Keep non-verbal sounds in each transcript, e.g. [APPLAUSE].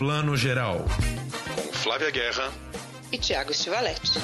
Plano Geral. Com Flávia Guerra e Tiago Stivaletti.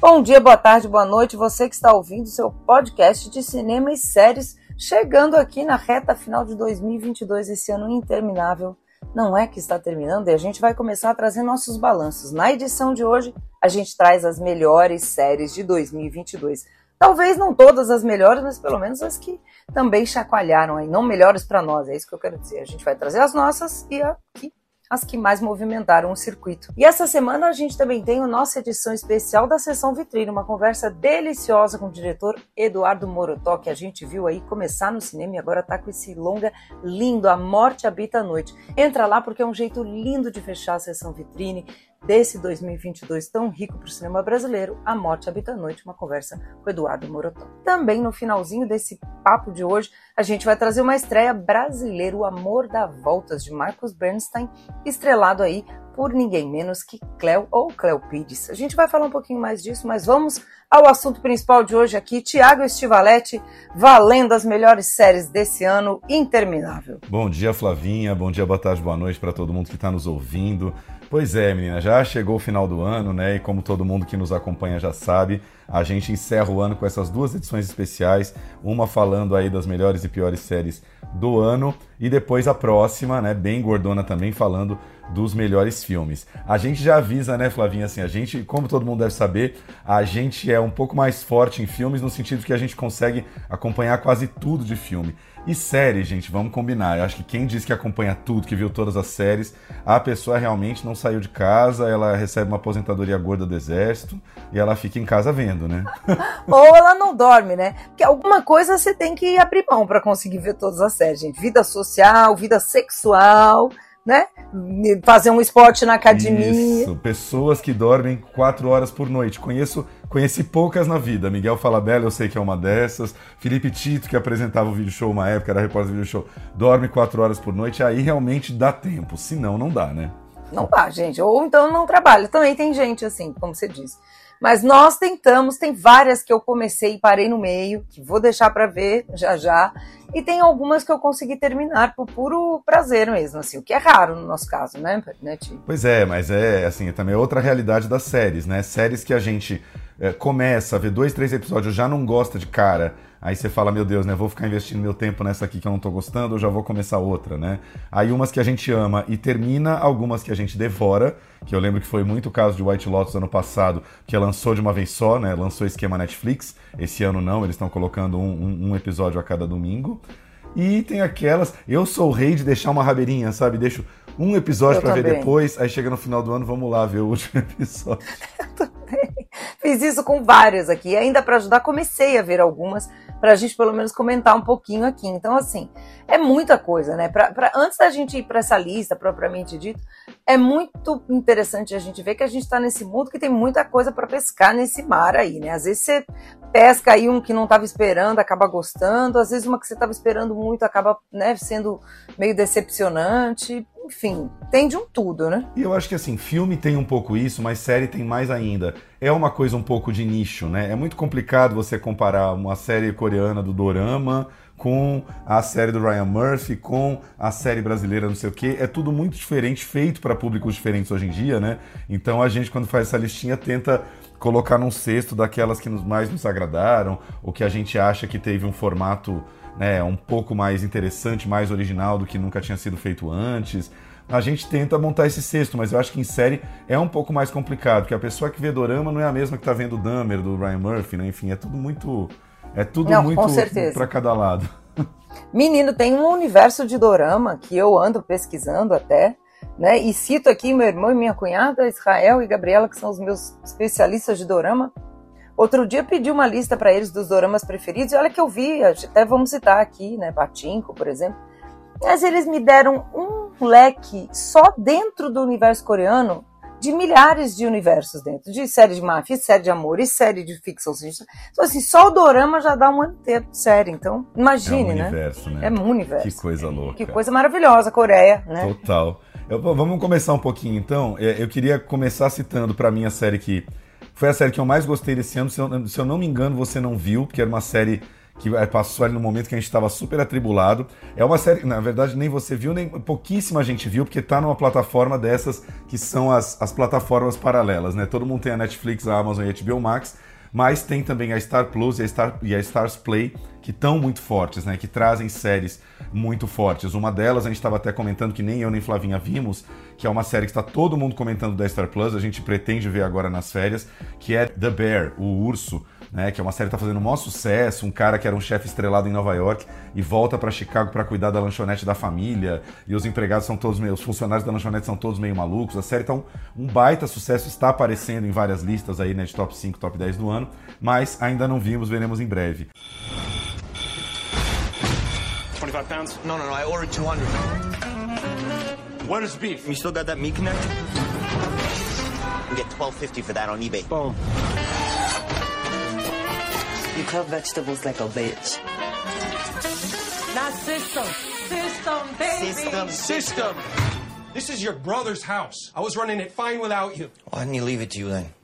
Bom dia, boa tarde, boa noite, você que está ouvindo seu podcast de cinema e séries, chegando aqui na reta final de 2022, esse ano interminável. Não é que está terminando e a gente vai começar a trazer nossos balanços. Na edição de hoje, a gente traz as melhores séries de 2022. Talvez não todas as melhores, mas pelo menos as que também chacoalharam aí, não melhores para nós, é isso que eu quero dizer. A gente vai trazer as nossas e aqui as que mais movimentaram o circuito. E essa semana a gente também tem a nossa edição especial da sessão vitrine, uma conversa deliciosa com o diretor Eduardo Morotó, que a gente viu aí começar no cinema e agora tá com esse longa lindo, A Morte Habita a Noite. Entra lá porque é um jeito lindo de fechar a sessão vitrine desse 2022 tão rico para o cinema brasileiro, A Morte Habita a Noite, uma conversa com Eduardo Morotó. Também no finalzinho desse papo de hoje, a gente vai trazer uma estreia brasileira, O Amor dá Voltas, de Marcos Bernstein, estrelado aí por ninguém menos que Cleo ou Cleo Pires. A gente vai falar um pouquinho mais disso, mas vamos ao assunto principal de hoje aqui, Tiago Estivaletti, valendo as melhores séries desse ano interminável. Bom dia, Flavinha, bom dia, boa tarde, boa noite para todo mundo que está nos ouvindo. Pois é, menina, já chegou o final do ano, né? E como todo mundo que nos acompanha já sabe, a gente encerra o ano com essas duas edições especiais, uma falando aí das melhores e piores séries do ano e depois a próxima, né, bem gordona também falando dos melhores filmes. A gente já avisa, né, Flavinha, assim, a gente, como todo mundo deve saber, a gente é um pouco mais forte em filmes no sentido que a gente consegue acompanhar quase tudo de filme. E série, gente, vamos combinar. Eu acho que quem diz que acompanha tudo, que viu todas as séries, a pessoa realmente não saiu de casa, ela recebe uma aposentadoria gorda do exército e ela fica em casa vendo, né? [LAUGHS] Ou ela não dorme, né? Porque alguma coisa você tem que abrir mão para conseguir ver todas as séries, gente. Vida social, vida sexual né? Fazer um esporte na academia. Isso, pessoas que dormem quatro horas por noite. Conheço, conheci poucas na vida. Miguel Falabella, eu sei que é uma dessas. Felipe Tito, que apresentava o vídeo show uma época, era repórter do vídeo show, dorme quatro horas por noite. Aí realmente dá tempo. Senão, não dá, né? Não dá, gente. Ou então não trabalha. Também tem gente assim, como você disse. Mas nós tentamos, tem várias que eu comecei e parei no meio, que vou deixar para ver já já. E tem algumas que eu consegui terminar por puro prazer mesmo, assim, o que é raro no nosso caso, né, né? Pois é, mas é assim, também é outra realidade das séries, né? Séries que a gente é, começa a ver dois, três episódios, já não gosta de cara Aí você fala, meu Deus, né? Vou ficar investindo meu tempo nessa aqui que eu não tô gostando, eu já vou começar outra, né? Aí umas que a gente ama e termina, algumas que a gente devora, que eu lembro que foi muito o caso de White Lotus ano passado, que lançou de uma vez só, né? Lançou esquema Netflix. Esse ano não, eles estão colocando um, um, um episódio a cada domingo. E tem aquelas. Eu sou o rei de deixar uma rabeirinha, sabe? Deixo um episódio para ver depois, aí chega no final do ano, vamos lá ver o [LAUGHS] último episódio. [LAUGHS] eu também. Fiz isso com várias aqui. Ainda para ajudar, comecei a ver algumas para a gente pelo menos comentar um pouquinho aqui. Então, assim, é muita coisa, né? Pra, pra antes da gente ir para essa lista propriamente dito, é muito interessante a gente ver que a gente está nesse mundo que tem muita coisa para pescar nesse mar aí, né? Às vezes você pesca aí um que não estava esperando, acaba gostando, às vezes uma que você estava esperando muito acaba né, sendo meio decepcionante enfim, tem de um tudo, né? E eu acho que assim, filme tem um pouco isso, mas série tem mais ainda. É uma coisa um pouco de nicho, né? É muito complicado você comparar uma série coreana do Dorama com a série do Ryan Murphy, com a série brasileira, não sei o quê. É tudo muito diferente, feito para públicos diferentes hoje em dia, né? Então a gente, quando faz essa listinha, tenta colocar num cesto daquelas que mais nos agradaram, ou que a gente acha que teve um formato né, um pouco mais interessante, mais original do que nunca tinha sido feito antes. A gente tenta montar esse cesto, mas eu acho que em série é um pouco mais complicado, porque a pessoa que vê Dorama não é a mesma que está vendo Dahmer, do Ryan Murphy, né? Enfim, é tudo muito. É tudo não, muito para cada lado. Menino, tem um universo de Dorama que eu ando pesquisando até, né? E cito aqui meu irmão e minha cunhada, Israel e Gabriela, que são os meus especialistas de Dorama. Outro dia pedi uma lista para eles dos doramas preferidos e olha que eu vi, até vamos citar aqui, né, Patinko, por exemplo. Mas eles me deram um leque só dentro do universo coreano de milhares de universos dentro, de série de máfia, série de amor e série de ficção científica. Então, assim, só o dorama já dá um ano inteiro de série. Então, imagine, é um né? universo, né? É um universo. Que coisa louca. Que coisa maravilhosa, Coreia, né? Total. Eu, vamos começar um pouquinho então. É, eu queria começar citando para mim a série que foi a série que eu mais gostei desse ano. Se eu, se eu não me engano, você não viu, porque era uma série que é, passou ali no momento que a gente estava super atribulado. É uma série, na verdade, nem você viu, nem pouquíssima gente viu, porque tá numa plataforma dessas que são as, as plataformas paralelas, né? Todo mundo tem a Netflix, a Amazon e a HBO Max, mas tem também a Star Plus e a, Star, e a Stars Play, que estão muito fortes, né? Que trazem séries muito fortes. Uma delas, a gente estava até comentando, que nem eu nem Flavinha vimos, que é uma série que está todo mundo comentando da Star Plus, a gente pretende ver agora nas férias, que é The Bear, o Urso, né, que é uma série que tá fazendo um maior sucesso, um cara que era um chefe estrelado em Nova York e volta para Chicago para cuidar da lanchonete da família, e os empregados são todos meio, os funcionários da lanchonete são todos meio malucos. A série tá um, um baita sucesso, está aparecendo em várias listas aí, né, de top 5, top 10 do ano, mas ainda não vimos, veremos em breve. 25 pounds? No, no, no, I ordered 200. What is beef? You still got that meat connect? We get 12.50 for that on eBay. Boom. You cut vegetables like a bitch. Not system. System, baby. System. System. This is your brother's house. I was running it fine without you. Why didn't you leave it to you then?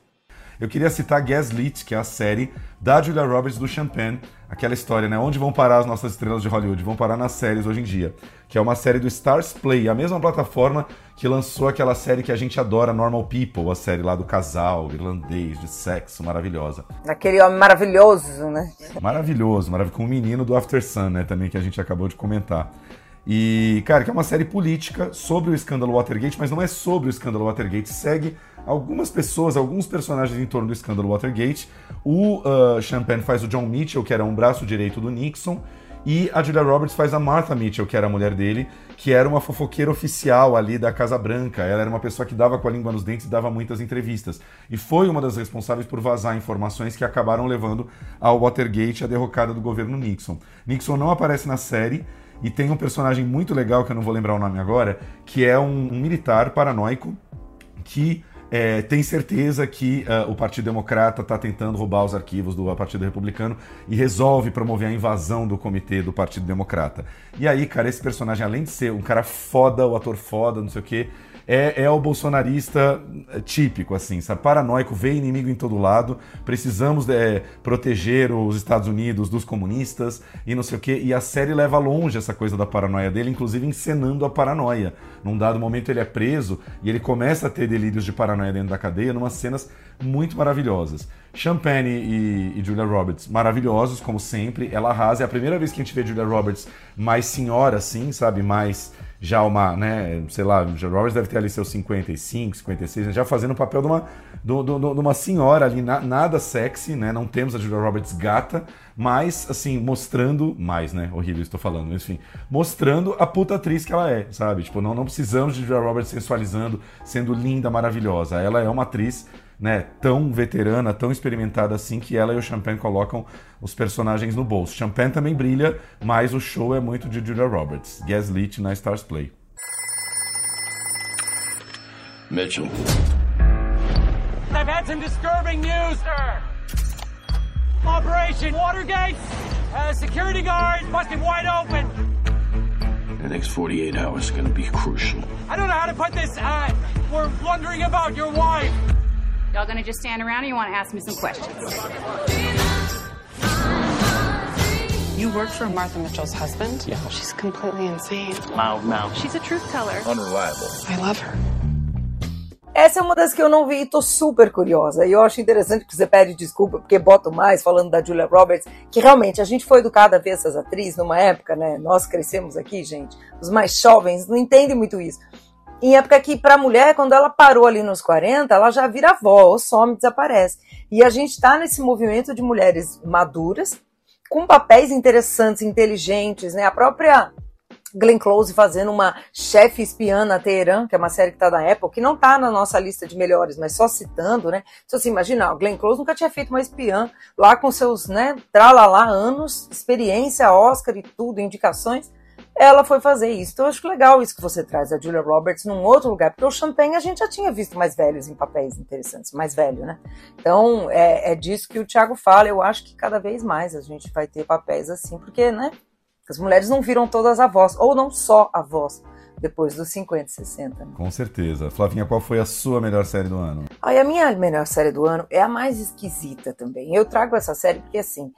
Eu queria citar Gaslit, que é a série da Julia Roberts do Champagne, aquela história, né? Onde vão parar as nossas estrelas de Hollywood? Vão parar nas séries hoje em dia. Que é uma série do Stars Play, a mesma plataforma que lançou aquela série que a gente adora, Normal People, a série lá do casal irlandês, de sexo, maravilhosa. Aquele homem maravilhoso, né? Maravilhoso, maravilhoso. Com o menino do After Sun, né? Também que a gente acabou de comentar. E, cara, que é uma série política sobre o escândalo Watergate, mas não é sobre o escândalo Watergate, segue algumas pessoas, alguns personagens em torno do escândalo Watergate. O uh, Champagne faz o John Mitchell, que era um braço direito do Nixon, e a Julia Roberts faz a Martha Mitchell, que era a mulher dele, que era uma fofoqueira oficial ali da Casa Branca. Ela era uma pessoa que dava com a língua nos dentes e dava muitas entrevistas. E foi uma das responsáveis por vazar informações que acabaram levando ao Watergate, a derrocada do governo Nixon. Nixon não aparece na série, e tem um personagem muito legal, que eu não vou lembrar o nome agora, que é um, um militar paranoico que é, tem certeza que uh, o Partido Democrata está tentando roubar os arquivos do Partido Republicano e resolve promover a invasão do comitê do Partido Democrata. E aí, cara, esse personagem, além de ser um cara foda, o ator foda, não sei o quê, é, é o bolsonarista é, típico, assim, sabe? Paranoico, vê inimigo em todo lado, precisamos é, proteger os Estados Unidos dos comunistas e não sei o quê. E a série leva longe essa coisa da paranoia dele, inclusive encenando a paranoia. Num dado momento ele é preso e ele começa a ter delírios de paranoia dentro da cadeia, numas cenas muito maravilhosas. Champagne e, e, Julia Roberts, maravilhosos, como sempre. Ela arrasa. É a primeira vez que a gente vê Julia Roberts mais senhora, assim, sabe? Mais já uma, né, sei lá, o Roberts deve ter ali seus 55, 56, né, já fazendo o papel de uma, de, uma senhora ali, na, nada sexy, né, não temos a Julia Roberts gata, mas, assim, mostrando, mais, né, horrível estou falando, mas enfim, mostrando a puta atriz que ela é, sabe, tipo, não, não precisamos de Julia Roberts sensualizando, sendo linda, maravilhosa, ela é uma atriz né, tão veterana, tão experimentada assim, que ela e o Champagne colocam os personagens no bolso. Champagne também brilha, mas o show é muito de Julia Roberts. Gaslit na Stars Play. Mitchell. I've had some disturbing news, sir. Operation Watergate. Uh, security guards busted wide open. The next 48 hours is going to be crucial. I don't know how to put this. Uh, we're wondering about your wife. Y'all gonna just stand around or you wanna ask me some questions? You work for Martha Mitchell's husband? Yeah. She's completely insane. Loud mouth. She's a truth teller. Unreliable. I love her. Essa é uma das que eu não vi e tô super curiosa. E eu acho interessante que você pede desculpa, porque boto mais falando da Julia Roberts, que realmente a gente foi educada a ver essas atrizes numa época, né? Nós crescemos aqui, gente. Os mais jovens não entendem muito isso em época que para a mulher, quando ela parou ali nos 40, ela já vira avó, ou some, desaparece. E a gente está nesse movimento de mulheres maduras, com papéis interessantes, inteligentes, né? A própria Glenn Close fazendo uma chefe espiã na Teherã, que é uma série que está na Apple, que não está na nossa lista de melhores, mas só citando, né? Então, assim, imagina, a Glenn Close nunca tinha feito uma espiã lá com seus, né, tralalá anos, experiência, Oscar e tudo, indicações ela foi fazer isso. Então eu acho legal isso que você traz a Julia Roberts num outro lugar, porque o Champagne a gente já tinha visto mais velhos em papéis interessantes, mais velho, né? Então é, é disso que o Thiago fala. Eu acho que cada vez mais a gente vai ter papéis assim, porque, né? As mulheres não viram todas a voz, ou não só a voz depois dos 50 e 60. Com certeza. Flavinha, qual foi a sua melhor série do ano? Aí a minha melhor série do ano é a mais esquisita também. Eu trago essa série porque assim,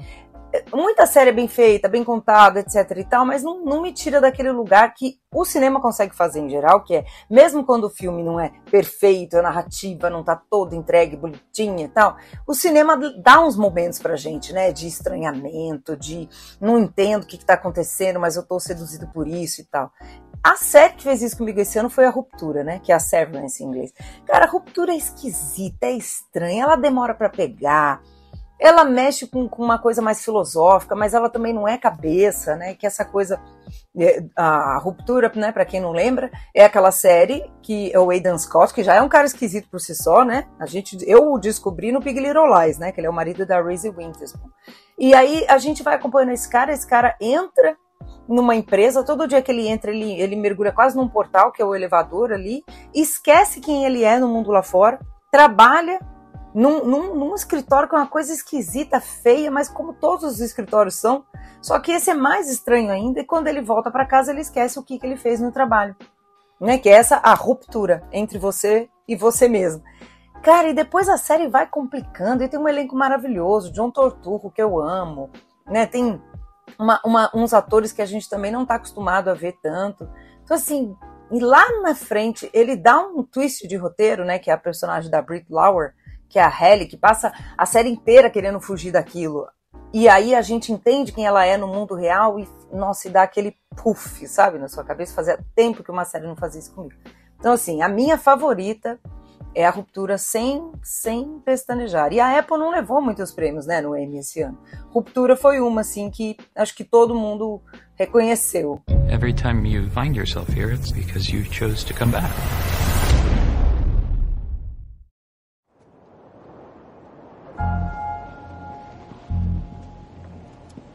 muita série é bem feita, bem contada, etc e tal, mas não, não me tira daquele lugar que o cinema consegue fazer em geral, que é, mesmo quando o filme não é perfeito, a narrativa não tá toda entregue, bonitinha e tal, o cinema dá uns momentos pra gente, né, de estranhamento, de não entendo o que, que tá acontecendo, mas eu tô seduzido por isso e tal. A série que fez isso comigo esse ano foi a Ruptura, né? Que é a Severance em inglês. Cara, a Ruptura é esquisita, é estranha, ela demora para pegar, ela mexe com, com, uma coisa mais filosófica, mas ela também não é cabeça, né? Que essa coisa, é, a ruptura, né? Para quem não lembra, é aquela série que é o Aidan Scott, que já é um cara esquisito por si só, né? A gente, eu o descobri no Big Little Lies, né? Que ele é o marido da Reese Witherspoon. E aí a gente vai acompanhando esse cara, esse cara entra numa empresa, todo dia que ele entra, ele, ele mergulha quase num portal, que é o elevador ali, esquece quem ele é no mundo lá fora, trabalha num, num, num, escritório que é uma coisa esquisita, feia, mas como todos os escritórios são. Só que esse é mais estranho ainda, e quando ele volta para casa, ele esquece o que, que ele fez no trabalho. Né? Que é essa a ruptura entre você e você mesmo. Cara, e depois a série vai complicando, e tem um elenco maravilhoso, John Torturro, que eu amo, né? Tem uma, uma, uns atores que a gente também não está acostumado a ver tanto. Então, assim, e lá na frente, ele dá um twist de roteiro, né? Que é a personagem da Brit Lauer, que é a Halle, que passa a série inteira querendo fugir daquilo. E aí a gente entende quem ela é no mundo real e, nossa, e dá aquele puff, sabe, na sua cabeça. Fazia tempo que uma série não fazia isso comigo. Então, assim, a minha favorita é a ruptura sem, sem pestanejar. E a Apple não levou muitos prêmios, né, no Emmy esse ano. Ruptura foi uma, assim, que acho que todo mundo reconheceu. Every time you find yourself here, it's because you chose to come back.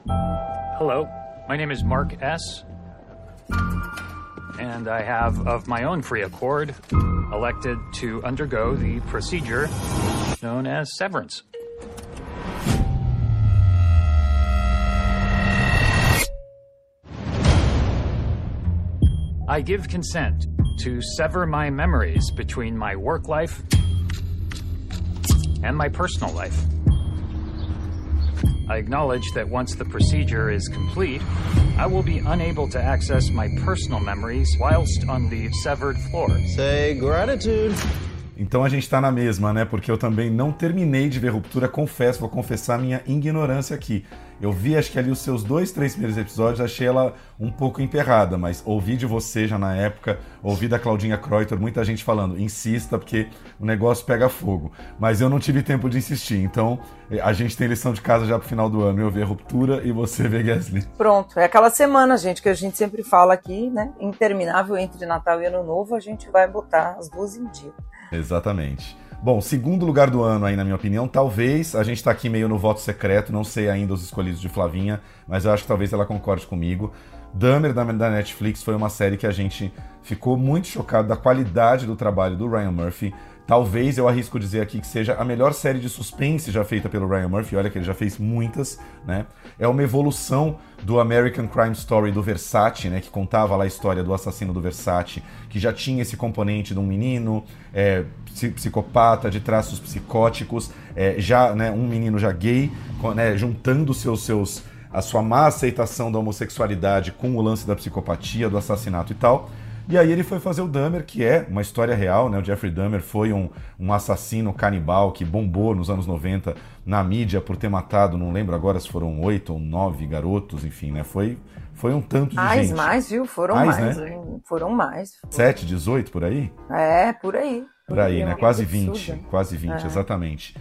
Hello, my name is Mark S. And I have, of my own free accord, elected to undergo the procedure known as severance. I give consent to sever my memories between my work life and my personal life. I acknowledge that once the procedure is complete, I will be unable to access my personal memories whilst on the severed floor. Say gratitude. Então a gente tá na mesma, né? Porque eu também não terminei de ver Ruptura, confesso, vou confessar minha ignorância aqui. Eu vi, acho que ali os seus dois, três primeiros episódios, achei ela um pouco emperrada, mas ouvi de você já na época, ouvi da Claudinha Kreuter, muita gente falando, insista, porque o negócio pega fogo. Mas eu não tive tempo de insistir, então a gente tem lição de casa já pro final do ano. Eu ver Ruptura e você ver Gasly. Pronto, é aquela semana, gente, que a gente sempre fala aqui, né? Interminável entre Natal e Ano Novo, a gente vai botar as duas em dia. Exatamente. Bom, segundo lugar do ano aí, na minha opinião, talvez, a gente está aqui meio no voto secreto, não sei ainda os escolhidos de Flavinha, mas eu acho que talvez ela concorde comigo. Dahmer da, da Netflix foi uma série que a gente ficou muito chocado da qualidade do trabalho do Ryan Murphy. Talvez eu arrisco dizer aqui que seja a melhor série de suspense já feita pelo Ryan Murphy. Olha que ele já fez muitas, né? É uma evolução do American Crime Story do Versace, né? Que contava lá a história do assassino do Versace, que já tinha esse componente de um menino é, psicopata, de traços psicóticos, é, já, né? Um menino já gay, né, juntando seus seus a sua má aceitação da homossexualidade com o lance da psicopatia, do assassinato e tal. E aí ele foi fazer o Dahmer, que é uma história real, né? O Jeffrey Dahmer foi um, um assassino canibal que bombou nos anos 90 na mídia por ter matado, não lembro agora se foram oito ou nove garotos, enfim, né? Foi, foi um tanto de mais, gente. Mais, viu? Foram mais, mais né? Foram mais. Sete, dezoito, por aí? É, por aí. Por aí, né? Quase vinte, quase vinte, é. exatamente.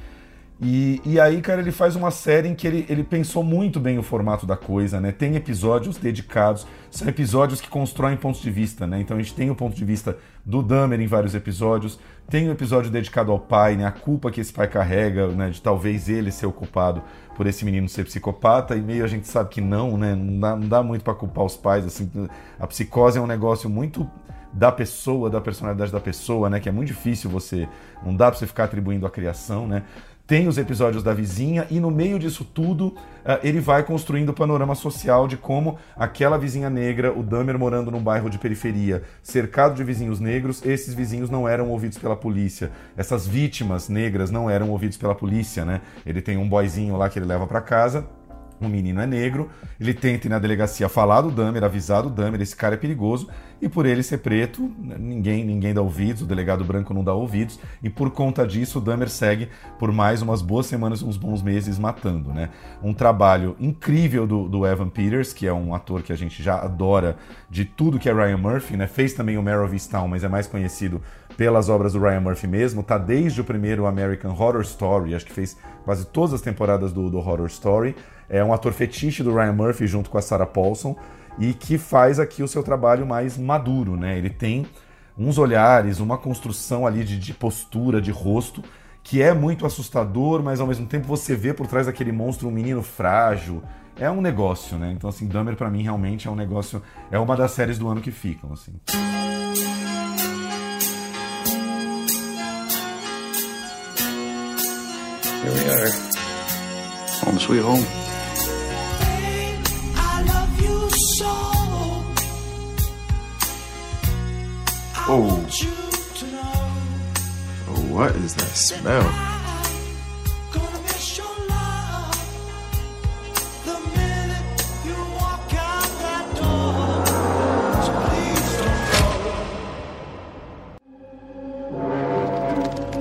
E, e aí, cara, ele faz uma série em que ele, ele pensou muito bem o formato da coisa, né? Tem episódios dedicados, são episódios que constroem pontos de vista, né? Então a gente tem o ponto de vista do Dahmer em vários episódios, tem um episódio dedicado ao pai, né? A culpa que esse pai carrega, né? De talvez ele ser o culpado por esse menino ser psicopata, e meio a gente sabe que não, né? Não dá, não dá muito para culpar os pais, assim. A psicose é um negócio muito da pessoa, da personalidade da pessoa, né? Que é muito difícil você. Não dá pra você ficar atribuindo a criação, né? Tem os episódios da vizinha e no meio disso tudo uh, ele vai construindo o panorama social de como aquela vizinha negra, o Dahmer morando num bairro de periferia, cercado de vizinhos negros, esses vizinhos não eram ouvidos pela polícia. Essas vítimas negras não eram ouvidos pela polícia, né? Ele tem um boyzinho lá que ele leva para casa o menino é negro, ele tenta ir na delegacia falar do Dahmer, avisar do Dahmer, esse cara é perigoso, e por ele ser preto, ninguém ninguém dá ouvidos, o delegado branco não dá ouvidos, e por conta disso o Dahmer segue por mais umas boas semanas, uns bons meses matando, né? Um trabalho incrível do, do Evan Peters, que é um ator que a gente já adora de tudo que é Ryan Murphy, né? Fez também o Mare of Easttown, mas é mais conhecido pelas obras do Ryan Murphy mesmo, tá desde o primeiro American Horror Story, acho que fez quase todas as temporadas do, do Horror Story, é um ator fetiche do Ryan Murphy junto com a Sarah Paulson e que faz aqui o seu trabalho mais maduro, né? Ele tem uns olhares, uma construção ali de, de postura, de rosto, que é muito assustador, mas ao mesmo tempo você vê por trás daquele monstro um menino frágil. É um negócio, né? Então, assim, Dahmer para mim realmente é um negócio. É uma das séries do ano que ficam, assim. Here we are. Home sweet home. Oh. oh. What is that smell?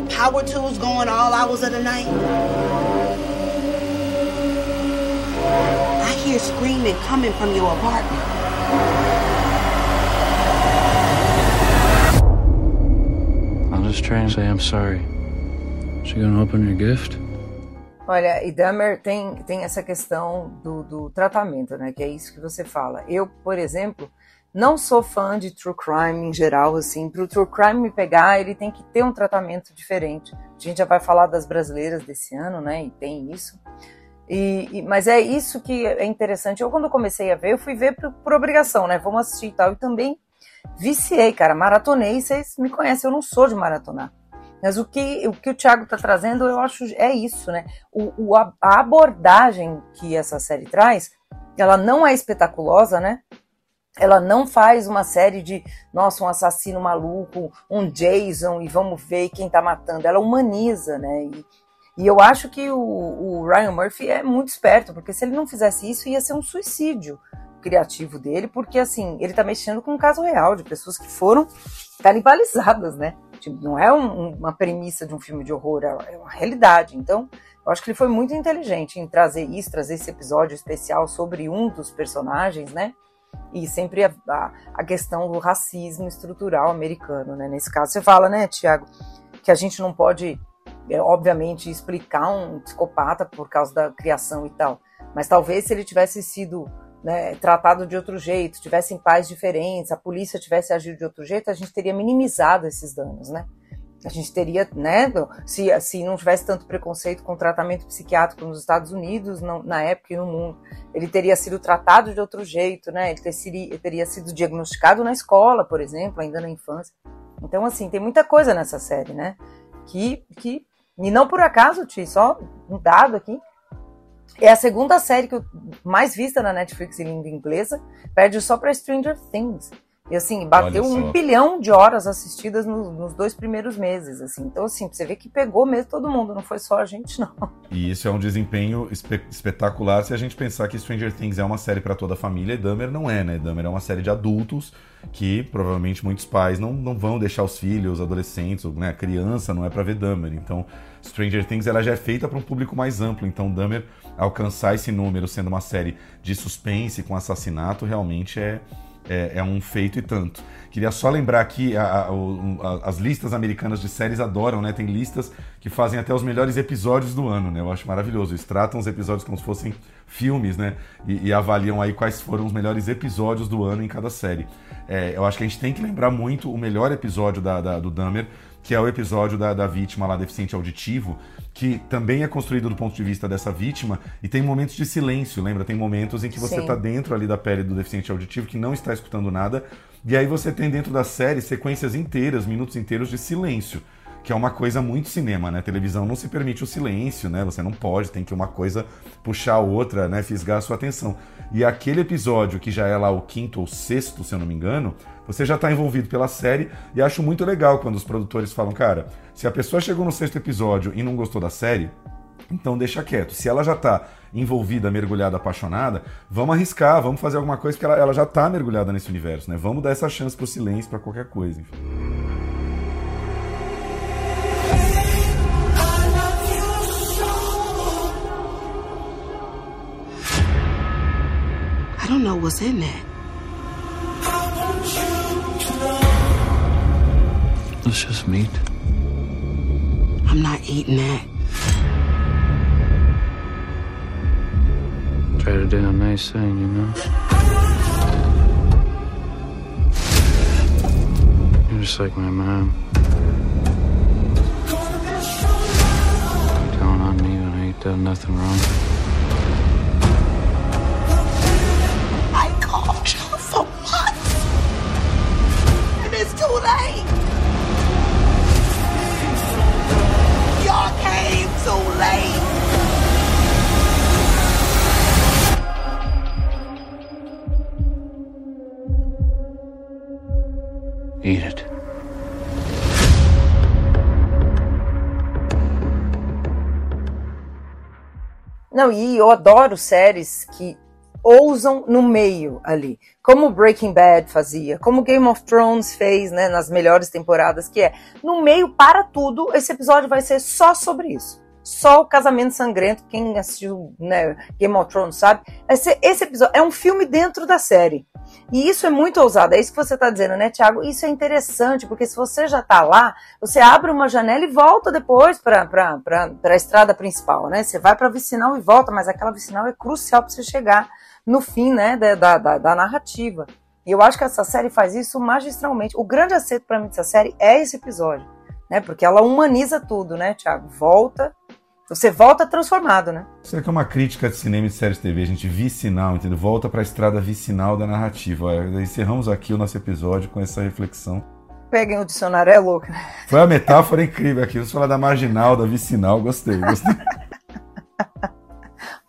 Power tools going all hours of the night. I hear screaming coming from your apartment. Trying to say I'm sorry. She gonna open your gift? Olha, e Dahmer tem, tem essa questão do, do tratamento, né? Que é isso que você fala. Eu, por exemplo, não sou fã de true crime em geral, assim. Para o true crime me pegar, ele tem que ter um tratamento diferente. A gente já vai falar das brasileiras desse ano, né? E tem isso. E, e, mas é isso que é interessante. Eu, quando comecei a ver, eu fui ver por, por obrigação, né? Vamos assistir e tal. E também viciei, cara, maratonei, vocês me conhecem, eu não sou de maratonar. Mas o que o, que o Thiago está trazendo, eu acho, é isso, né? O, o, a abordagem que essa série traz, ela não é espetaculosa, né? Ela não faz uma série de, nossa, um assassino maluco, um Jason, e vamos ver quem tá matando. Ela humaniza, né? E, e eu acho que o, o Ryan Murphy é muito esperto, porque se ele não fizesse isso, ia ser um suicídio criativo dele, porque assim, ele tá mexendo com um caso real de pessoas que foram canibalizadas, né? Tipo, não é um, uma premissa de um filme de horror, é, é uma realidade. Então, eu acho que ele foi muito inteligente em trazer isso, trazer esse episódio especial sobre um dos personagens, né? E sempre a, a, questão do racismo estrutural americano, né? Nesse caso, você fala, né, Tiago, que a gente não pode, é, obviamente, explicar um psicopata por causa da criação e tal. Mas talvez se ele tivesse sido né, tratado de outro jeito, tivessem pais diferentes, a polícia tivesse agido de outro jeito, a gente teria minimizado esses danos, né? A gente teria, né, se, se não tivesse tanto preconceito com tratamento psiquiátrico nos Estados Unidos, não, na época e no mundo, ele teria sido tratado de outro jeito, né? Ele, ter, ele teria sido diagnosticado na escola, por exemplo, ainda na infância. Então, assim, tem muita coisa nessa série, né? Que, que e não por acaso, Ti, só um dado aqui, é a segunda série que eu, mais vista na Netflix em língua inglesa, perde só para Stranger Things. E assim, bateu um bilhão de horas assistidas no, nos dois primeiros meses, assim. Então, assim, você vê que pegou mesmo todo mundo, não foi só a gente, não. E isso é um desempenho espe espetacular se a gente pensar que Stranger Things é uma série para toda a família e Dahmer não é, né? Dahmer é uma série de adultos que provavelmente muitos pais não, não vão deixar os filhos, adolescentes, né? criança não é para ver Dahmer. Então, Stranger Things ela já é feita para um público mais amplo. Então, Dahmer alcançar esse número sendo uma série de suspense com assassinato realmente é, é, é um feito e tanto. Queria só lembrar aqui, a, a, a, as listas americanas de séries adoram, né? Tem listas que fazem até os melhores episódios do ano, né? Eu acho maravilhoso. Eles tratam os episódios como se fossem filmes, né? E, e avaliam aí quais foram os melhores episódios do ano em cada série. É, eu acho que a gente tem que lembrar muito o melhor episódio da, da, do Dahmer, que é o episódio da, da vítima lá deficiente auditivo, que também é construído do ponto de vista dessa vítima e tem momentos de silêncio, lembra? Tem momentos em que você está dentro ali da pele do deficiente auditivo que não está escutando nada, e aí você tem dentro da série sequências inteiras, minutos inteiros de silêncio. Que é uma coisa muito cinema, né? televisão não se permite o silêncio, né? Você não pode, tem que uma coisa puxar a outra, né? Fisgar a sua atenção. E aquele episódio que já é lá o quinto ou sexto, se eu não me engano, você já está envolvido pela série e acho muito legal quando os produtores falam, cara, se a pessoa chegou no sexto episódio e não gostou da série, então deixa quieto. Se ela já está envolvida, mergulhada, apaixonada, vamos arriscar, vamos fazer alguma coisa, porque ela, ela já está mergulhada nesse universo, né? Vamos dar essa chance pro silêncio, para qualquer coisa. Enfim. Don't know what's in that. It's just meat. I'm not eating that. Try to do a nice thing, you know? You're just like my mom. Telling on me when I ain't done uh, nothing wrong. Late. Y'all came too late. Eat it. Não, e eu adoro séries que ousam no meio ali, como Breaking Bad fazia, como Game of Thrones fez, né, nas melhores temporadas, que é no meio para tudo, esse episódio vai ser só sobre isso. Só o casamento sangrento, quem assistiu né, Game of Thrones sabe, vai ser esse episódio, é um filme dentro da série. E isso é muito ousado, é isso que você está dizendo, né, Tiago? Isso é interessante, porque se você já está lá, você abre uma janela e volta depois para a estrada principal, né? Você vai para a vicinal e volta, mas aquela vicinal é crucial para você chegar no fim, né, da, da, da narrativa. E eu acho que essa série faz isso magistralmente. O grande acerto para mim dessa série é esse episódio, né? Porque ela humaniza tudo, né, Tiago? Volta você volta transformado, né? Será que é uma crítica de cinema e de séries de TV? A gente vicinal, entendeu? Volta para a estrada vicinal da narrativa. Encerramos aqui o nosso episódio com essa reflexão. Peguem o dicionário, é louco, né? Foi uma metáfora incrível aqui. Você falar da marginal, da vicinal, gostei, gostei. [LAUGHS]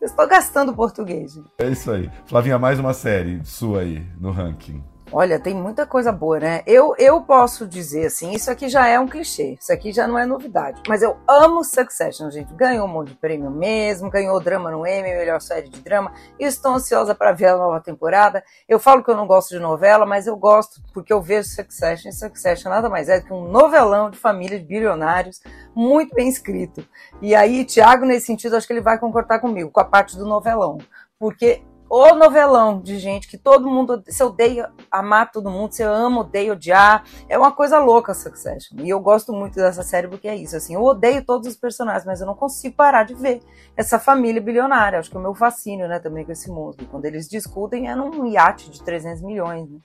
Estou gastando português. Gente. É isso aí. Flavinha, mais uma série sua aí no ranking. Olha, tem muita coisa boa, né? Eu, eu posso dizer assim, isso aqui já é um clichê, isso aqui já não é novidade. Mas eu amo Succession, gente. Ganhou um monte de prêmio mesmo, ganhou drama no Emmy, melhor série de drama. Estou ansiosa para ver a nova temporada. Eu falo que eu não gosto de novela, mas eu gosto porque eu vejo Succession. E Succession nada mais é do que um novelão de família de bilionários, muito bem escrito. E aí, Thiago, nesse sentido, acho que ele vai concordar comigo, com a parte do novelão. Porque o novelão de gente que todo mundo. Você odeia amar todo mundo, você ama, odeia odiar. É uma coisa louca Succession. E eu gosto muito dessa série porque é isso. Assim, eu odeio todos os personagens, mas eu não consigo parar de ver essa família bilionária. Acho que é o meu fascínio, né, também com esse mundo. Quando eles discutem, é num iate de 300 milhões. Né?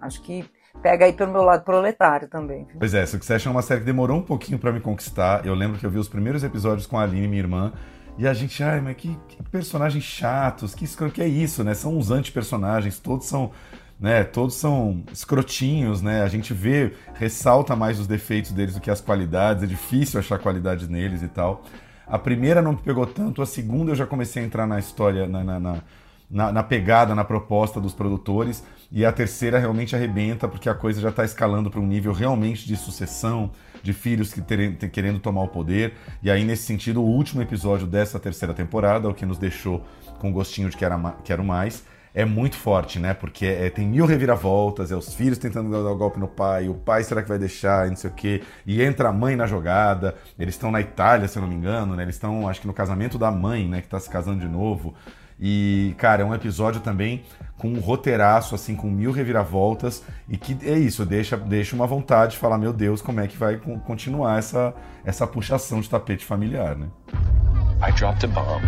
Acho que pega aí pelo meu lado proletário também. Pois é, Succession é uma série que demorou um pouquinho para me conquistar. Eu lembro que eu vi os primeiros episódios com a Aline, minha irmã. E a gente, ai, mas que, que personagens chatos, que, que é isso, né? São uns anti-personagens, todos são, né? Todos são escrotinhos, né? A gente vê, ressalta mais os defeitos deles do que as qualidades, é difícil achar qualidades neles e tal. A primeira não me pegou tanto, a segunda eu já comecei a entrar na história, na, na, na na, na, pegada, na proposta dos produtores, e a terceira realmente arrebenta, porque a coisa já está escalando para um nível realmente de sucessão, de filhos que terem, querendo tomar o poder. E aí, nesse sentido, o último episódio dessa terceira temporada, o que nos deixou com gostinho de quero, mais, é muito forte, né? Porque é, tem mil reviravoltas, é os filhos tentando dar o golpe no pai, o pai será que vai deixar, e não sei o quê, e entra a mãe na jogada. Eles estão na Itália, se eu não me engano, né? Eles estão, acho que no casamento da mãe, né? Que tá se casando de novo. E, cara, é um episódio também com um roteiraço, assim, com mil reviravoltas, e que é isso, deixa, deixa uma vontade de falar, meu Deus, como é que vai continuar essa, essa puxação de tapete familiar, né? I dropped a bomb.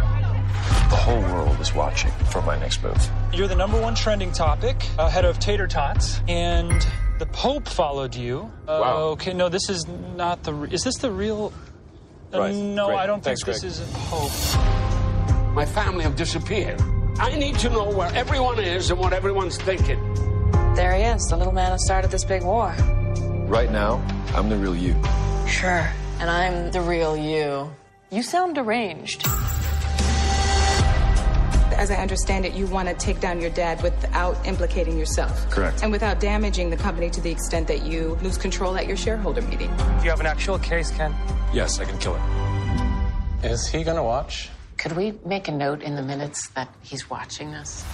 The whole world is watching for my next move. You're the number one trending topic, ahead of tater tots, and the Pope followed you. Uh, Wow. Okay, no, this is not the. Is this the real? Uh, Right, no, great. I don't Thanks, think this Greg. is a Pope. My family have disappeared. I need to know where everyone is and what everyone's thinking. There he is, the little man who started this big war. Right now, I'm the real you. Sure. And I'm the real you. You sound deranged. As I understand it, you want to take down your dad without implicating yourself. Correct. And without damaging the company to the extent that you lose control at your shareholder meeting. Do you have an actual case, Ken? Yes, I can kill him. Is he gonna watch? Could we make a note in the minutes that he's watching us?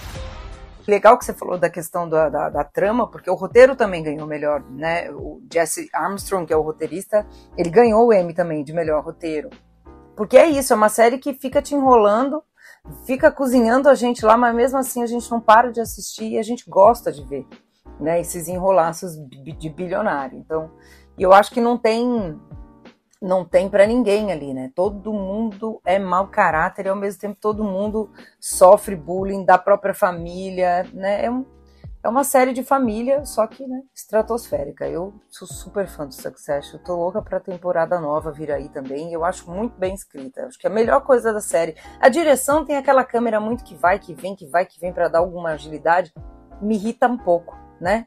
Legal que você falou da questão da, da, da, trama, porque o roteiro também ganhou melhor, né? O Jesse Armstrong, que é o roteirista, ele ganhou o Emmy também de melhor roteiro. Porque é isso, é uma série que fica te enrolando, fica cozinhando a gente lá, mas mesmo assim a gente não para de assistir e a gente gosta de ver, né? Esses enrolaços de bilionário. Então, eu acho que não tem não tem para ninguém ali, né? Todo mundo é mau caráter e ao mesmo tempo todo mundo sofre bullying da própria família, né? É, um, é uma série de família, só que né, estratosférica. Eu sou super fã do Succession, tô louca pra temporada nova vir aí também. Eu acho muito bem escrita. Acho que a melhor coisa da série. A direção tem aquela câmera muito que vai, que vem, que vai, que vem para dar alguma agilidade. Me irrita um pouco, né?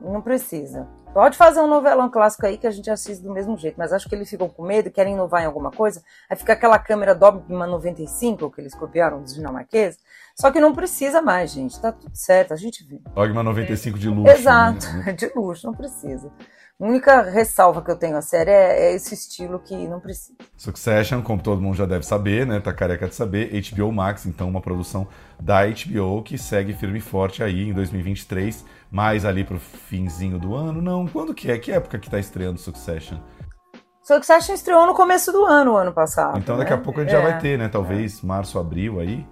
Não precisa. Pode fazer um novelão clássico aí que a gente assiste do mesmo jeito, mas acho que eles ficam com medo, querem inovar em alguma coisa. Aí fica aquela câmera Dogma 95 que eles copiaram dos dinamarqueses. Só que não precisa mais, gente. Tá tudo certo, a gente vê. Dogma 95 de luxo. Exato, né? [LAUGHS] de luxo, não precisa. A única ressalva que eu tenho à série é, é, esse estilo que não precisa. Succession, como todo mundo já deve saber, né? Tá careca de saber, HBO Max, então uma produção da HBO que segue firme e forte aí em 2023, mais ali pro finzinho do ano. Não, quando que é? Que época que tá estreando Succession? Succession estreou no começo do ano, ano passado. Então daqui né? a pouco a gente é. já vai ter, né? Talvez março, abril aí.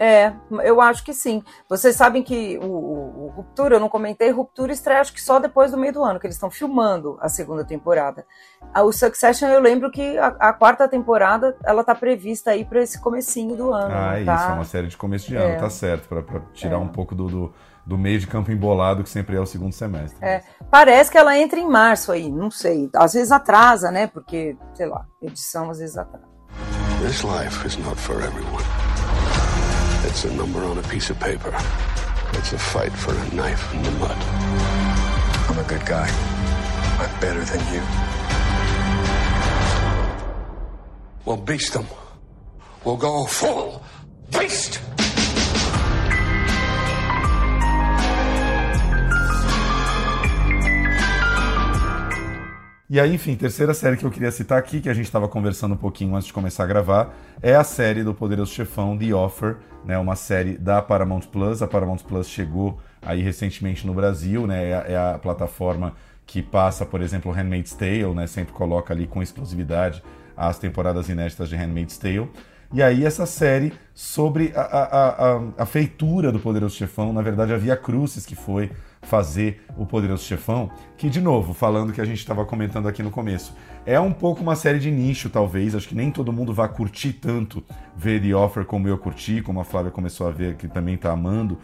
É, eu acho que sim. Vocês sabem que o, o, o, Ruptura, eu não comentei, Ruptura estreia acho que só depois do meio do ano, que eles estão filmando a segunda temporada. O Succession, eu lembro que a, a quarta temporada, ela tá prevista aí para esse comecinho do ano. Ah, é tá? isso, é uma série de começo de ano, é. tá certo, para tirar é. um pouco do, do, do, meio de campo embolado, que sempre é o segundo semestre. É, parece que ela entra em março aí, não sei. Às vezes atrasa, né, porque, sei lá, edição às vezes atrasa. This life is not for everyone. It's a number on a piece of paper. It's a fight for a knife in the mud. I'm a good guy. I'm better than you. We'll beast them. We'll go full beast! E aí, enfim, terceira série que eu queria citar aqui, que a gente estava conversando um pouquinho antes de começar a gravar, é a série do Poderoso Chefão, The Offer, né? Uma série da Paramount Plus. A Paramount Plus chegou aí recentemente no Brasil, né? É a, é plataforma que passa, por exemplo, Handmaid's Tale, né? Sempre coloca ali com exclusividade as temporadas inéditas de Handmaid's Tale. E aí essa série sobre a, a, a, a feitura do Poderoso Chefão, na verdade a Via Crucis que foi fazer o Poderoso Chefão, que de novo, falando que a gente estava comentando aqui no começo, é um pouco uma série de nicho, talvez, acho que nem todo mundo vai curtir tanto ver The Offer como eu curti, como a Flávia começou a ver, que também está amando,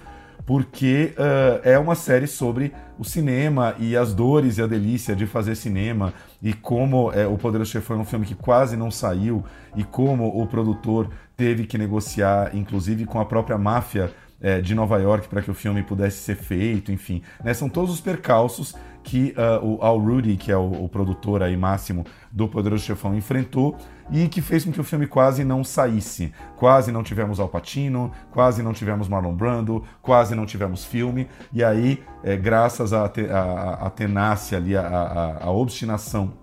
porque uh, é uma série sobre o cinema e as dores e a delícia de fazer cinema e como é, o Poderoso Chefão é um filme que quase não saiu e como o produtor teve que negociar, inclusive com a própria máfia é, de Nova York para que o filme pudesse ser feito, enfim. Né? São todos os percalços que uh, o Al Rudy, que é o, o, produtor aí máximo do Poderoso Chefão, enfrentou e que fez com que o filme quase não saísse. Quase não tivemos Al Pacino, quase não tivemos Marlon Brando, quase não tivemos filme. E aí, é, graças à tenácia ali, à obstinação